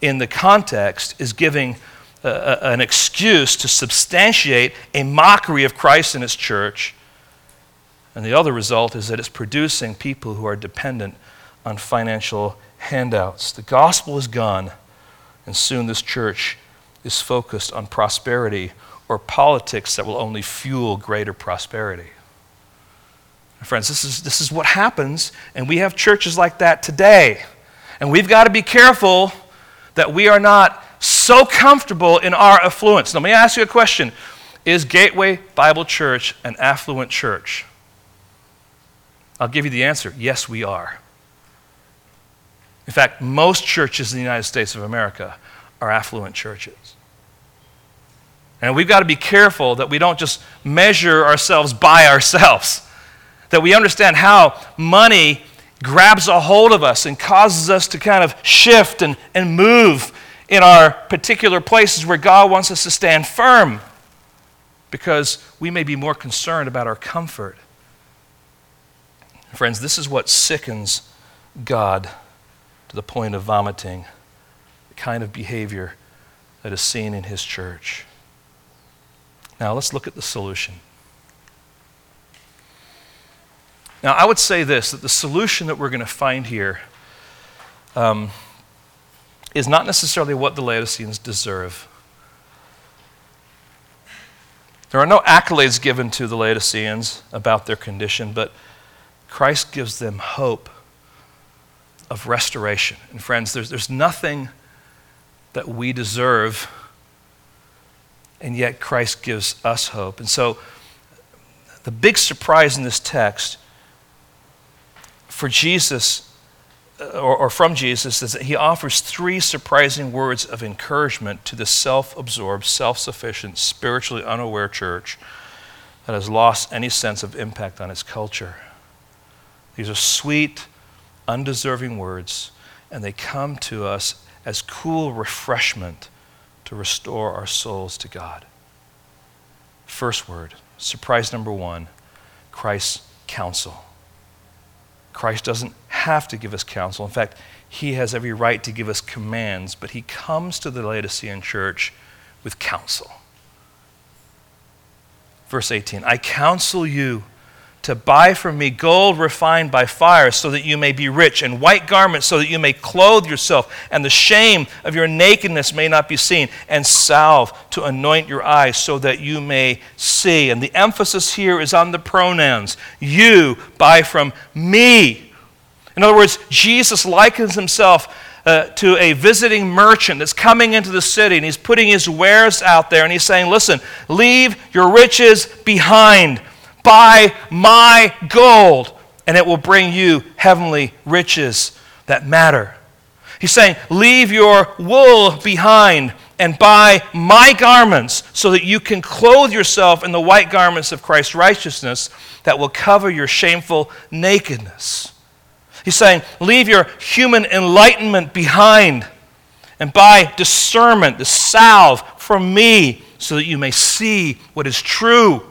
[SPEAKER 1] in the context is giving an excuse to substantiate a mockery of Christ and his church. And the other result is that it's producing people who are dependent on financial handouts. The gospel is gone, And soon this church is focused on prosperity or politics that will only fuel greater prosperity. Friends, this is, this is what happens, and we have churches like that today. And we've got to be careful that we are not so comfortable in our affluence. Now, let me ask you a question Is Gateway Bible Church an affluent church? I'll give you the answer yes, we are. In fact, most churches in the United States of America are affluent churches. And we've got to be careful that we don't just measure ourselves by ourselves, that we understand how money grabs a hold of us and causes us to kind of shift and, and move in our particular places where God wants us to stand firm because we may be more concerned about our comfort. Friends, this is what sickens God to the point of vomiting, the kind of behavior that is seen in his church. Now, let's look at the solution. Now, I would say this that the solution that we're going to find here um, is not necessarily what the Laodiceans deserve. There are no accolades given to the Laodiceans about their condition, but Christ gives them hope of restoration. And friends, there's, there's nothing that we deserve, and yet Christ gives us hope. And so, the big surprise in this text for Jesus, Uh, or, or from Jesus, is that he offers three surprising words of encouragement to the self absorbed, self sufficient, spiritually unaware church that has lost any sense of impact on its culture. These are sweet, undeserving words, and they come to us as cool refreshment to restore our souls to God. First word, surprise number one Christ's counsel. Christ doesn't have to give us counsel. In fact, he has every right to give us commands, but he comes to the Laodicean church with counsel. Verse 18 I counsel you to buy from me gold refined by fire, so that you may be rich, and white garments, so that you may clothe yourself, and the shame of your nakedness may not be seen, and salve to anoint your eyes, so that you may see. And the emphasis here is on the pronouns you buy from me. In other words, Jesus likens himself. Uh, to a visiting merchant that's coming into the city and he's putting his wares out there and he's saying, Listen, leave your riches behind Buy my gold, and it will bring you heavenly riches that matter. He's saying, Leave your wool behind and buy my garments so that you can clothe yourself in the white garments of Christ's righteousness that will cover your shameful nakedness. He's saying, Leave your human enlightenment behind and buy discernment, the salve from me, so that you may see what is true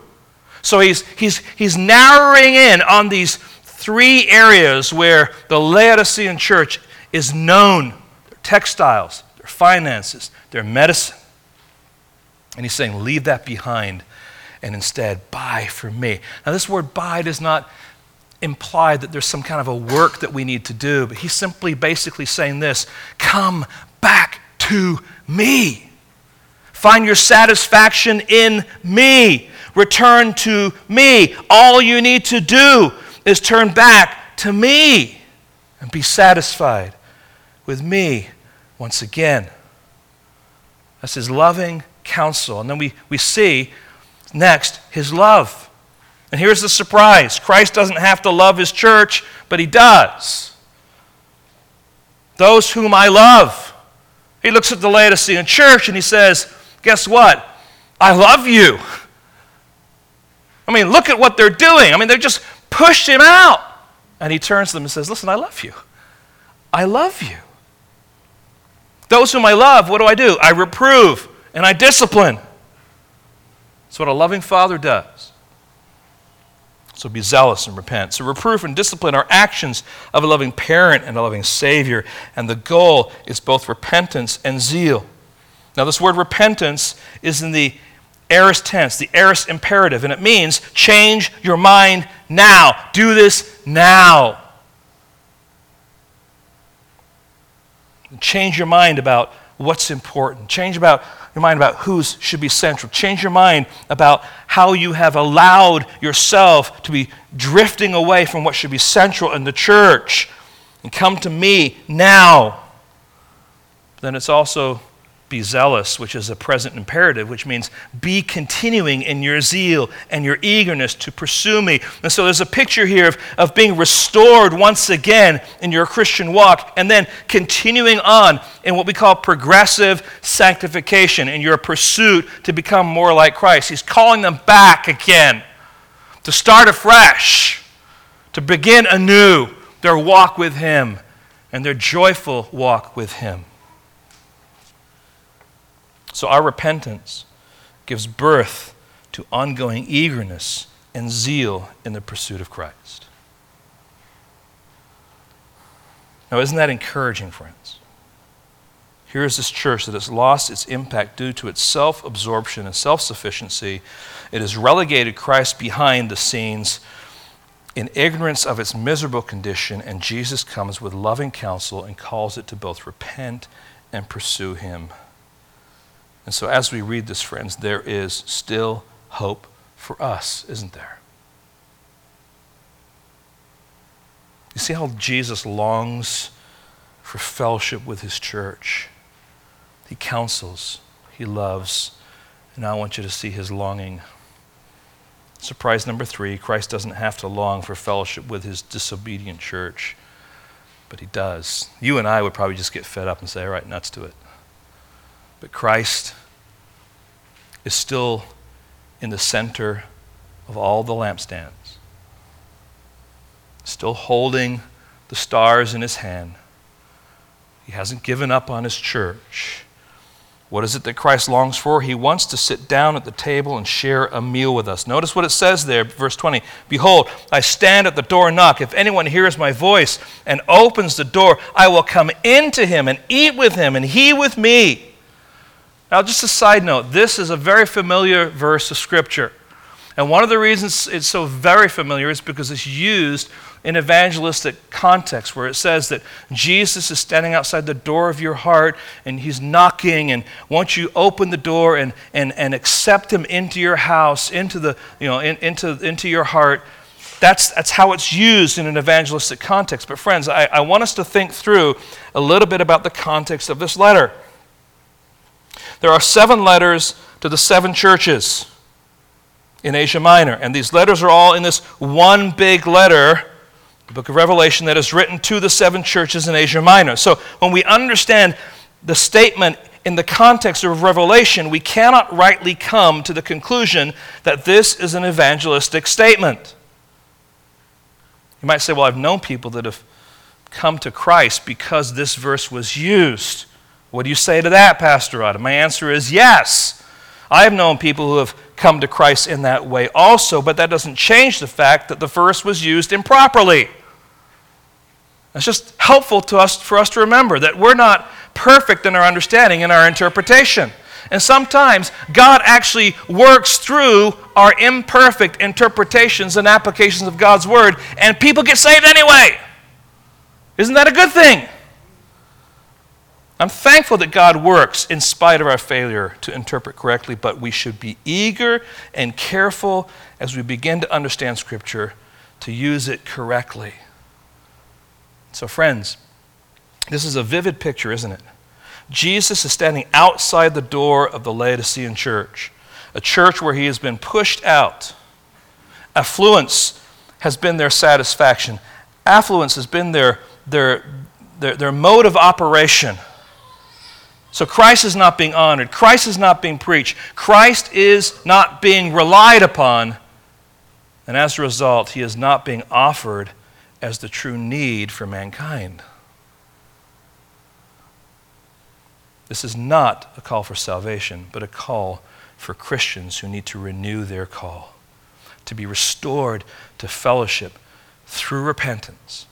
[SPEAKER 1] so he's, he's, he's narrowing in on these three areas where the Laodicean church is known their textiles, their finances, their medicine. And he's saying, leave that behind and instead buy from me. Now, this word buy does not imply that there's some kind of a work that we need to do, but he's simply basically saying this come back to me. Find your satisfaction in me. Return to me. All you need to do is turn back to me and be satisfied with me once again. That's his loving counsel. And then we, we see next his love. And here's the surprise Christ doesn't have to love his church, but he does. Those whom I love. He looks at the Laodicean church and he says, Guess what? I love you. I mean, look at what they're doing. I mean, they just pushed him out. And he turns to them and says, Listen, I love you. I love you. Those whom I love, what do I do? I reprove and I discipline. That's what a loving father does. So be zealous and repent. So reproof and discipline are actions of a loving parent and a loving Savior. And the goal is both repentance and zeal. Now, this word repentance is in the aorist tense, the aorist imperative, and it means change your mind now. Do this now. Change your mind about what's important. Change about your mind about who should be central. Change your mind about how you have allowed yourself to be drifting away from what should be central in the church. And come to me now. Then it's also be zealous, which is a present imperative, which means be continuing in your zeal and your eagerness to pursue me. And so there's a picture here of, of being restored once again in your Christian walk and then continuing on in what we call progressive sanctification in your pursuit to become more like Christ. He's calling them back again to start afresh, to begin anew their walk with Him and their joyful walk with Him. So our repentance gives birth to ongoing eagerness and zeal in the pursuit of Christ. Now, isn't that encouraging, friends? Here is this church that has lost its impact due to its self absorption and self sufficiency. It has relegated Christ behind the scenes in ignorance of its miserable condition, and Jesus comes with loving counsel and calls it to both repent and pursue Him. And so, as we read this, friends, there is still hope for us, isn't there? You see how Jesus longs for fellowship with his church. He counsels, he loves, and I want you to see his longing. Surprise number three Christ doesn't have to long for fellowship with his disobedient church, but he does. You and I would probably just get fed up and say, all right, nuts to it. But Christ is still in the center of all the lampstands, still holding the stars in his hand. He hasn't given up on his church. What is it that Christ longs for? He wants to sit down at the table and share a meal with us. Notice what it says there, verse 20. Behold, I stand at the door and knock. If anyone hears my voice and opens the door, I will come into him and eat with him, and he with me. Now, just a side note this is a very familiar verse of Scripture. And one of the reasons it's so very familiar is because it's used in evangelistic context where it says that Jesus is standing outside the door of your heart and he's knocking and won't you open the door and, and, and accept him into your house, into, the, you know, in, into, into your heart. That's, that's how it's used in an evangelistic context. But friends, I, I want us to think through a little bit about the context of this letter. There are seven letters to the seven churches in Asia Minor, and these letters are all in this one big letter, the book of Revelation, that is written to the seven churches in Asia Minor. So when we understand the statement in the context of Revelation, we cannot rightly come to the conclusion that this is an evangelistic statement. You might say, Well, I've known people that have come to Christ because this verse was used. What do you say to that, Pastor Otta? My answer is yes. I have known people who have come to Christ in that way also, but that doesn't change the fact that the verse was used improperly. It's just helpful to us for us to remember that we're not perfect in our understanding and our interpretation. And sometimes God actually works through our imperfect interpretations and applications of God's word, and people get saved anyway. Isn't that a good thing? I'm thankful that God works in spite of our failure to interpret correctly, but we should be eager and careful as we begin to understand Scripture to use it correctly. So, friends, this is a vivid picture, isn't it? Jesus is standing outside the door of the Laodicean church, a church where he has been pushed out. Affluence has been their satisfaction, affluence has been their, their, their, their mode of operation. So Christ is not being honored. Christ is not being preached. Christ is not being relied upon. And as a result, he is not being offered as the true need for mankind. This is not a call for salvation, but a call for Christians who need to renew their call, to be restored to fellowship through repentance.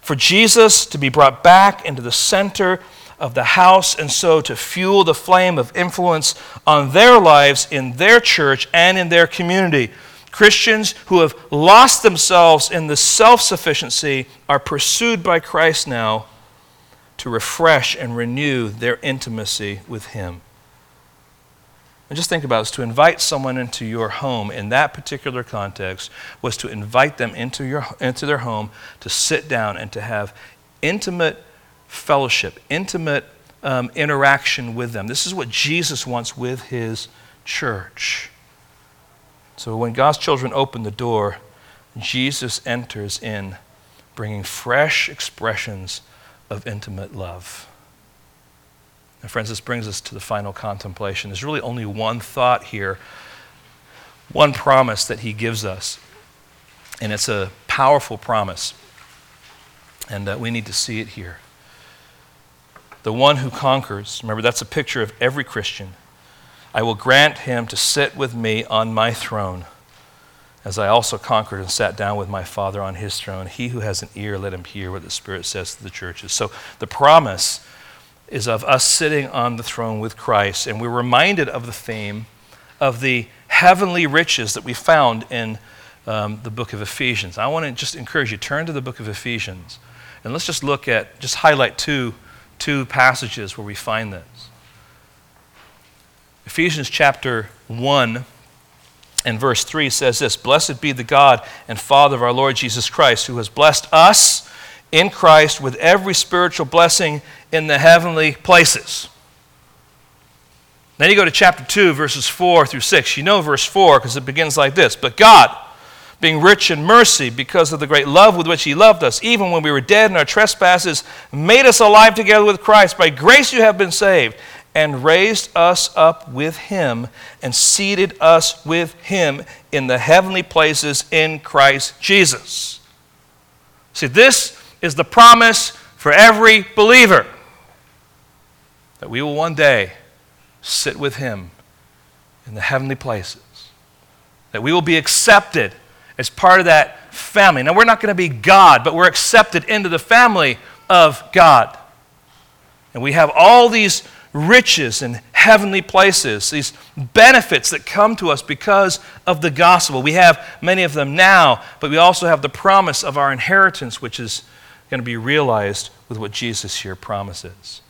[SPEAKER 1] For Jesus to be brought back into the center of the house, and so to fuel the flame of influence on their lives in their church and in their community. Christians who have lost themselves in the self sufficiency are pursued by Christ now to refresh and renew their intimacy with Him. And just think about this to invite someone into your home in that particular context was to invite them into, your, into their home to sit down and to have intimate fellowship, intimate um, interaction with them. This is what Jesus wants with his church. So when God's children open the door, Jesus enters in, bringing fresh expressions of intimate love. And friends, this brings us to the final contemplation. There's really only one thought here, one promise that he gives us. And it's a powerful promise. And uh, we need to see it here. The one who conquers, remember, that's a picture of every Christian. I will grant him to sit with me on my throne, as I also conquered and sat down with my Father on his throne. He who has an ear, let him hear what the Spirit says to the churches. So the promise is of us sitting on the throne with Christ. And we're reminded of the theme of the heavenly riches that we found in um, the book of Ephesians. I want to just encourage you, turn to the book of Ephesians. And let's just look at, just highlight two, two passages where we find this. Ephesians chapter 1 and verse 3 says this Blessed be the God and Father of our Lord Jesus Christ, who has blessed us in Christ with every spiritual blessing in the heavenly places. Then you go to chapter 2, verses 4 through 6. You know verse 4 because it begins like this But God, being rich in mercy because of the great love with which He loved us, even when we were dead in our trespasses, made us alive together with Christ. By grace you have been saved, and raised us up with Him, and seated us with Him in the heavenly places in Christ Jesus. See, this is the promise for every believer that we will one day sit with Him in the heavenly places, that we will be accepted as part of that family. Now, we're not going to be God, but we're accepted into the family of God. And we have all these riches and heavenly places, these benefits that come to us because of the gospel. We have many of them now, but we also have the promise of our inheritance, which is going to be realized with what Jesus here promises.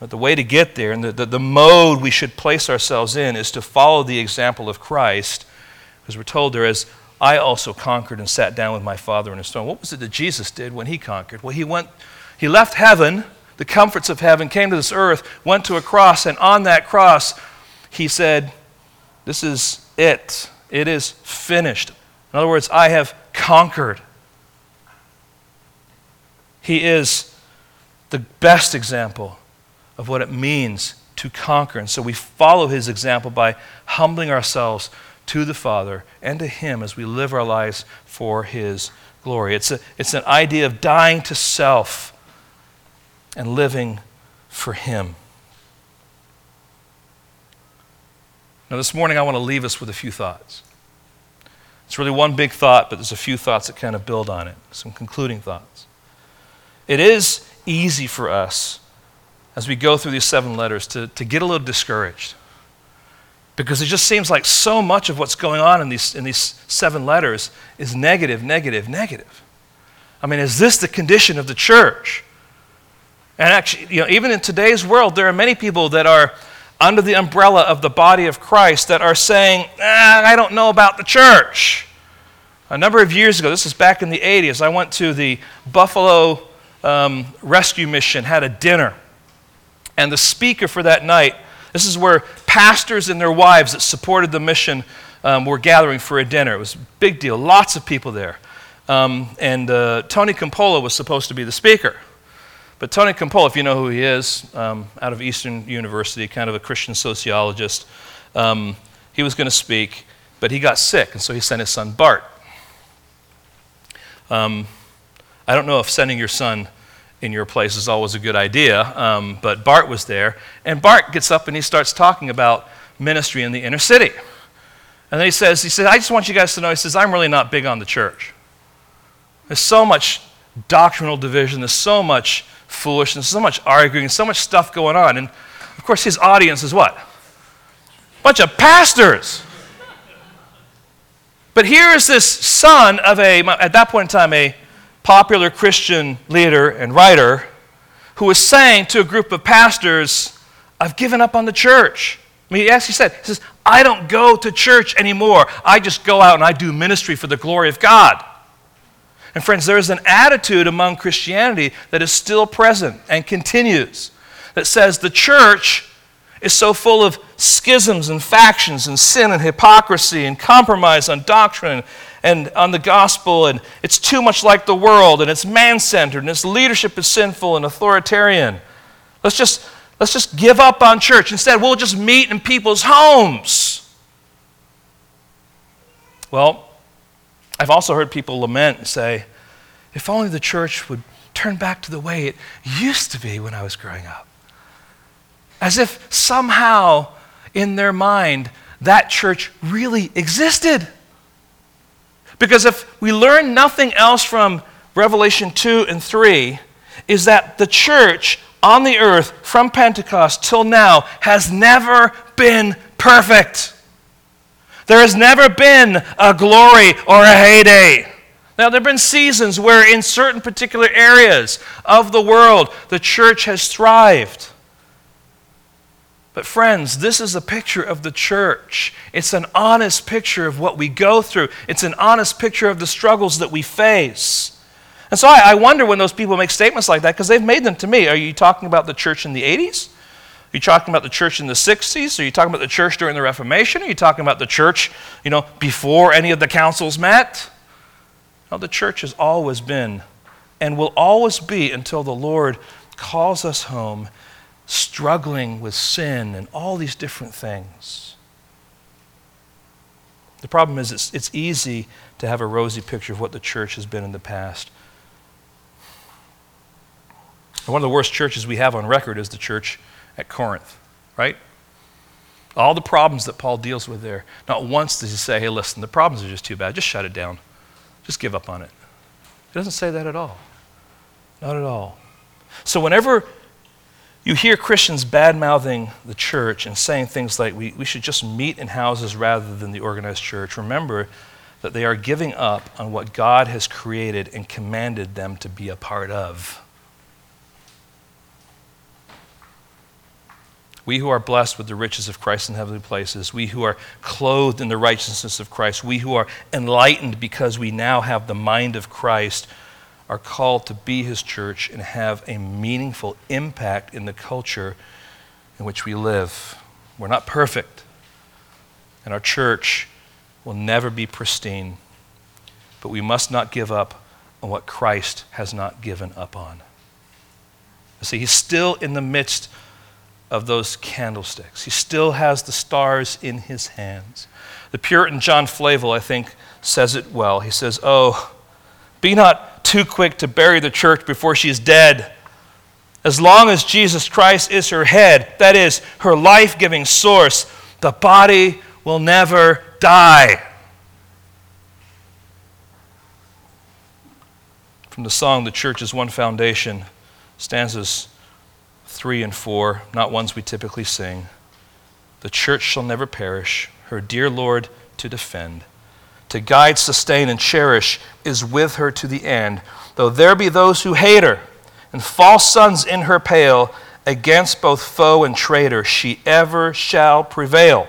[SPEAKER 1] But the way to get there and the, the, the, mode we should place ourselves in is to follow the example of Christ, because we're told there is, I also conquered and sat down with my Father in his throne. What was it that Jesus did when he conquered? Well, he went, he left heaven, the comforts of heaven, came to this earth, went to a cross, and on that cross, he said, This is it. It is finished. In other words, I have conquered. He is the best example of what it means to conquer. And so we follow his example by humbling ourselves to the Father and to him as we live our lives for his glory. It's, a, it's an idea of dying to self and living for him. Now, this morning, I want to leave us with a few thoughts. It's really one big thought, but there's a few thoughts that kind of build on it, some concluding thoughts. It is easy for us as we go through these seven letters to, to get a little discouraged. Because it just seems like so much of what's going on in these, in these seven letters is negative, negative, negative. I mean, is this the condition of the church? And actually, you know, even in today's world, there are many people that are under the umbrella of the body of Christ that are saying, ah, I don't know about the church. A number of years ago, this is back in the 80s, I went to the Buffalo um, Rescue Mission, had a dinner and the speaker for that night, this is where pastors and their wives that supported the mission um, were gathering for a dinner. It was a big deal, lots of people there. Um, and uh, Tony Campolo was supposed to be the speaker. But Tony Campolo, if you know who he is, um, out of Eastern University, kind of a Christian sociologist, um, he was going to speak, but he got sick, and so he sent his son Bart. Um, I don't know if sending your son in your place is always a good idea. Um, but Bart was there, and Bart gets up and he starts talking about ministry in the inner city. And then he says, he says, I just want you guys to know, he says, I'm really not big on the church. There's so much doctrinal division, there's so much foolishness, so much arguing, so much stuff going on. And of course, his audience is what? A bunch of pastors. But here is this son of a, at that point in time, a popular Christian leader and writer who was saying to a group of pastors, I've given up on the church. I mean, he actually said, He says, I don't go to church anymore. I just go out and I do ministry for the glory of God. And friends, there is an attitude among Christianity that is still present and continues that says the church is so full of schisms and factions and sin and hypocrisy and compromise on doctrine and on the gospel, and it's too much like the world, and it's man centered, and its leadership is sinful and authoritarian. Let's just, let's just give up on church. Instead, we'll just meet in people's homes. Well, I've also heard people lament and say, if only the church would turn back to the way it used to be when I was growing up. As if somehow in their mind that church really existed. Because if we learn nothing else from Revelation 2 and 3, is that the church on the earth from Pentecost till now has never been perfect. There has never been a glory or a heyday. Now, there have been seasons where, in certain particular areas of the world, the church has thrived. But, friends, this is a picture of the church. It's an honest picture of what we go through, it's an honest picture of the struggles that we face. And so I, I wonder when those people make statements like that, because they've made them to me. Are you talking about the church in the 80s? Are you talking about the church in the 60s? Are you talking about the church during the Reformation? Are you talking about the church, you know, before any of the councils met? No, the church has always been and will always be until the Lord calls us home, struggling with sin and all these different things. The problem is, it's, it's easy to have a rosy picture of what the church has been in the past. One of the worst churches we have on record is the church at Corinth, right? All the problems that Paul deals with there. Not once does he say, hey, listen, the problems are just too bad. Just shut it down. Just give up on it. He doesn't say that at all. Not at all. So whenever you hear Christians bad mouthing the church and saying things like, we, we should just meet in houses rather than the organized church, remember that they are giving up on what God has created and commanded them to be a part of. We who are blessed with the riches of Christ in heavenly places, we who are clothed in the righteousness of Christ, we who are enlightened because we now have the mind of Christ, are called to be his church and have a meaningful impact in the culture in which we live. We're not perfect, and our church will never be pristine, but we must not give up on what Christ has not given up on. See, he's still in the midst of those candlesticks. He still has the stars in his hands. The Puritan John Flavel, I think, says it well. He says, Oh, be not too quick to bury the church before she is dead. As long as Jesus Christ is her head, that is, her life giving source, the body will never die. From the song, The Church's One Foundation, stanzas 3 and 4, not ones we typically sing. The church shall never perish, her dear Lord to defend. To guide, sustain, and cherish is with her to the end. Though there be those who hate her, and false sons in her pale, against both foe and traitor, she ever shall prevail.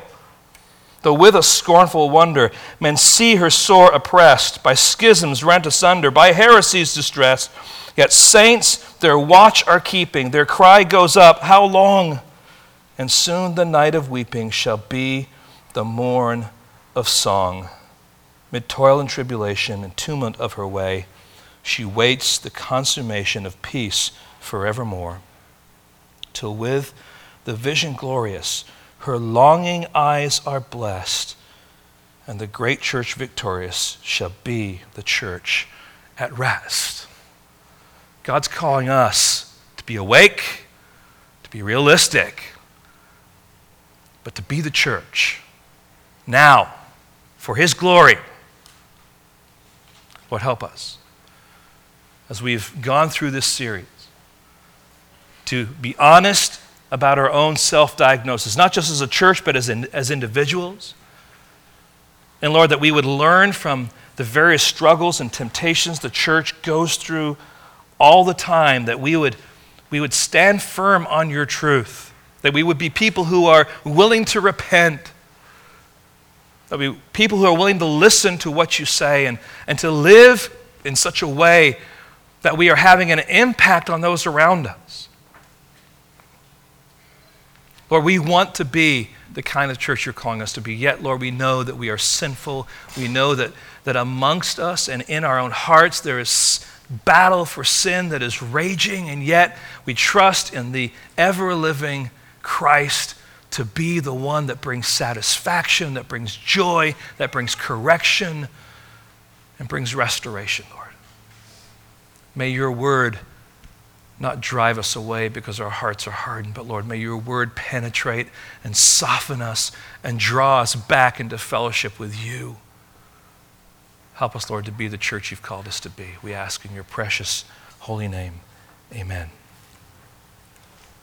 [SPEAKER 1] Though with a scornful wonder men see her sore oppressed, by schisms rent asunder, by heresies distressed, Yet saints their watch are keeping, their cry goes up, How long? And soon the night of weeping shall be the morn of song. Mid toil and tribulation and tumult of her way, she waits the consummation of peace forevermore. Till with the vision glorious, her longing eyes are blessed, and the great church victorious shall be the church at rest. God's calling us to be awake, to be realistic, but to be the church now for His glory. Lord, help us as we've gone through this series to be honest about our own self diagnosis, not just as a church, but as, in, as individuals. And Lord, that we would learn from the various struggles and temptations the church goes through all the time that we would, we would stand firm on your truth, that we would be people who are willing to repent, that we people who are willing to listen to what you say and, and to live in such a way that we are having an impact on those around us. Lord, we want to be the kind of church you're calling us to be. Yet, Lord, we know that we are sinful. We know that, that amongst us and in our own hearts there is battle for sin that is raging, and yet we trust in the ever living Christ to be the one that brings satisfaction, that brings joy, that brings correction, and brings restoration, Lord. May your word not drive us away because our hearts are hardened, but Lord, may your word penetrate and soften us and draw us back into fellowship with you. Help us, Lord, to be the church you've called us to be. We ask in your precious holy name. Amen.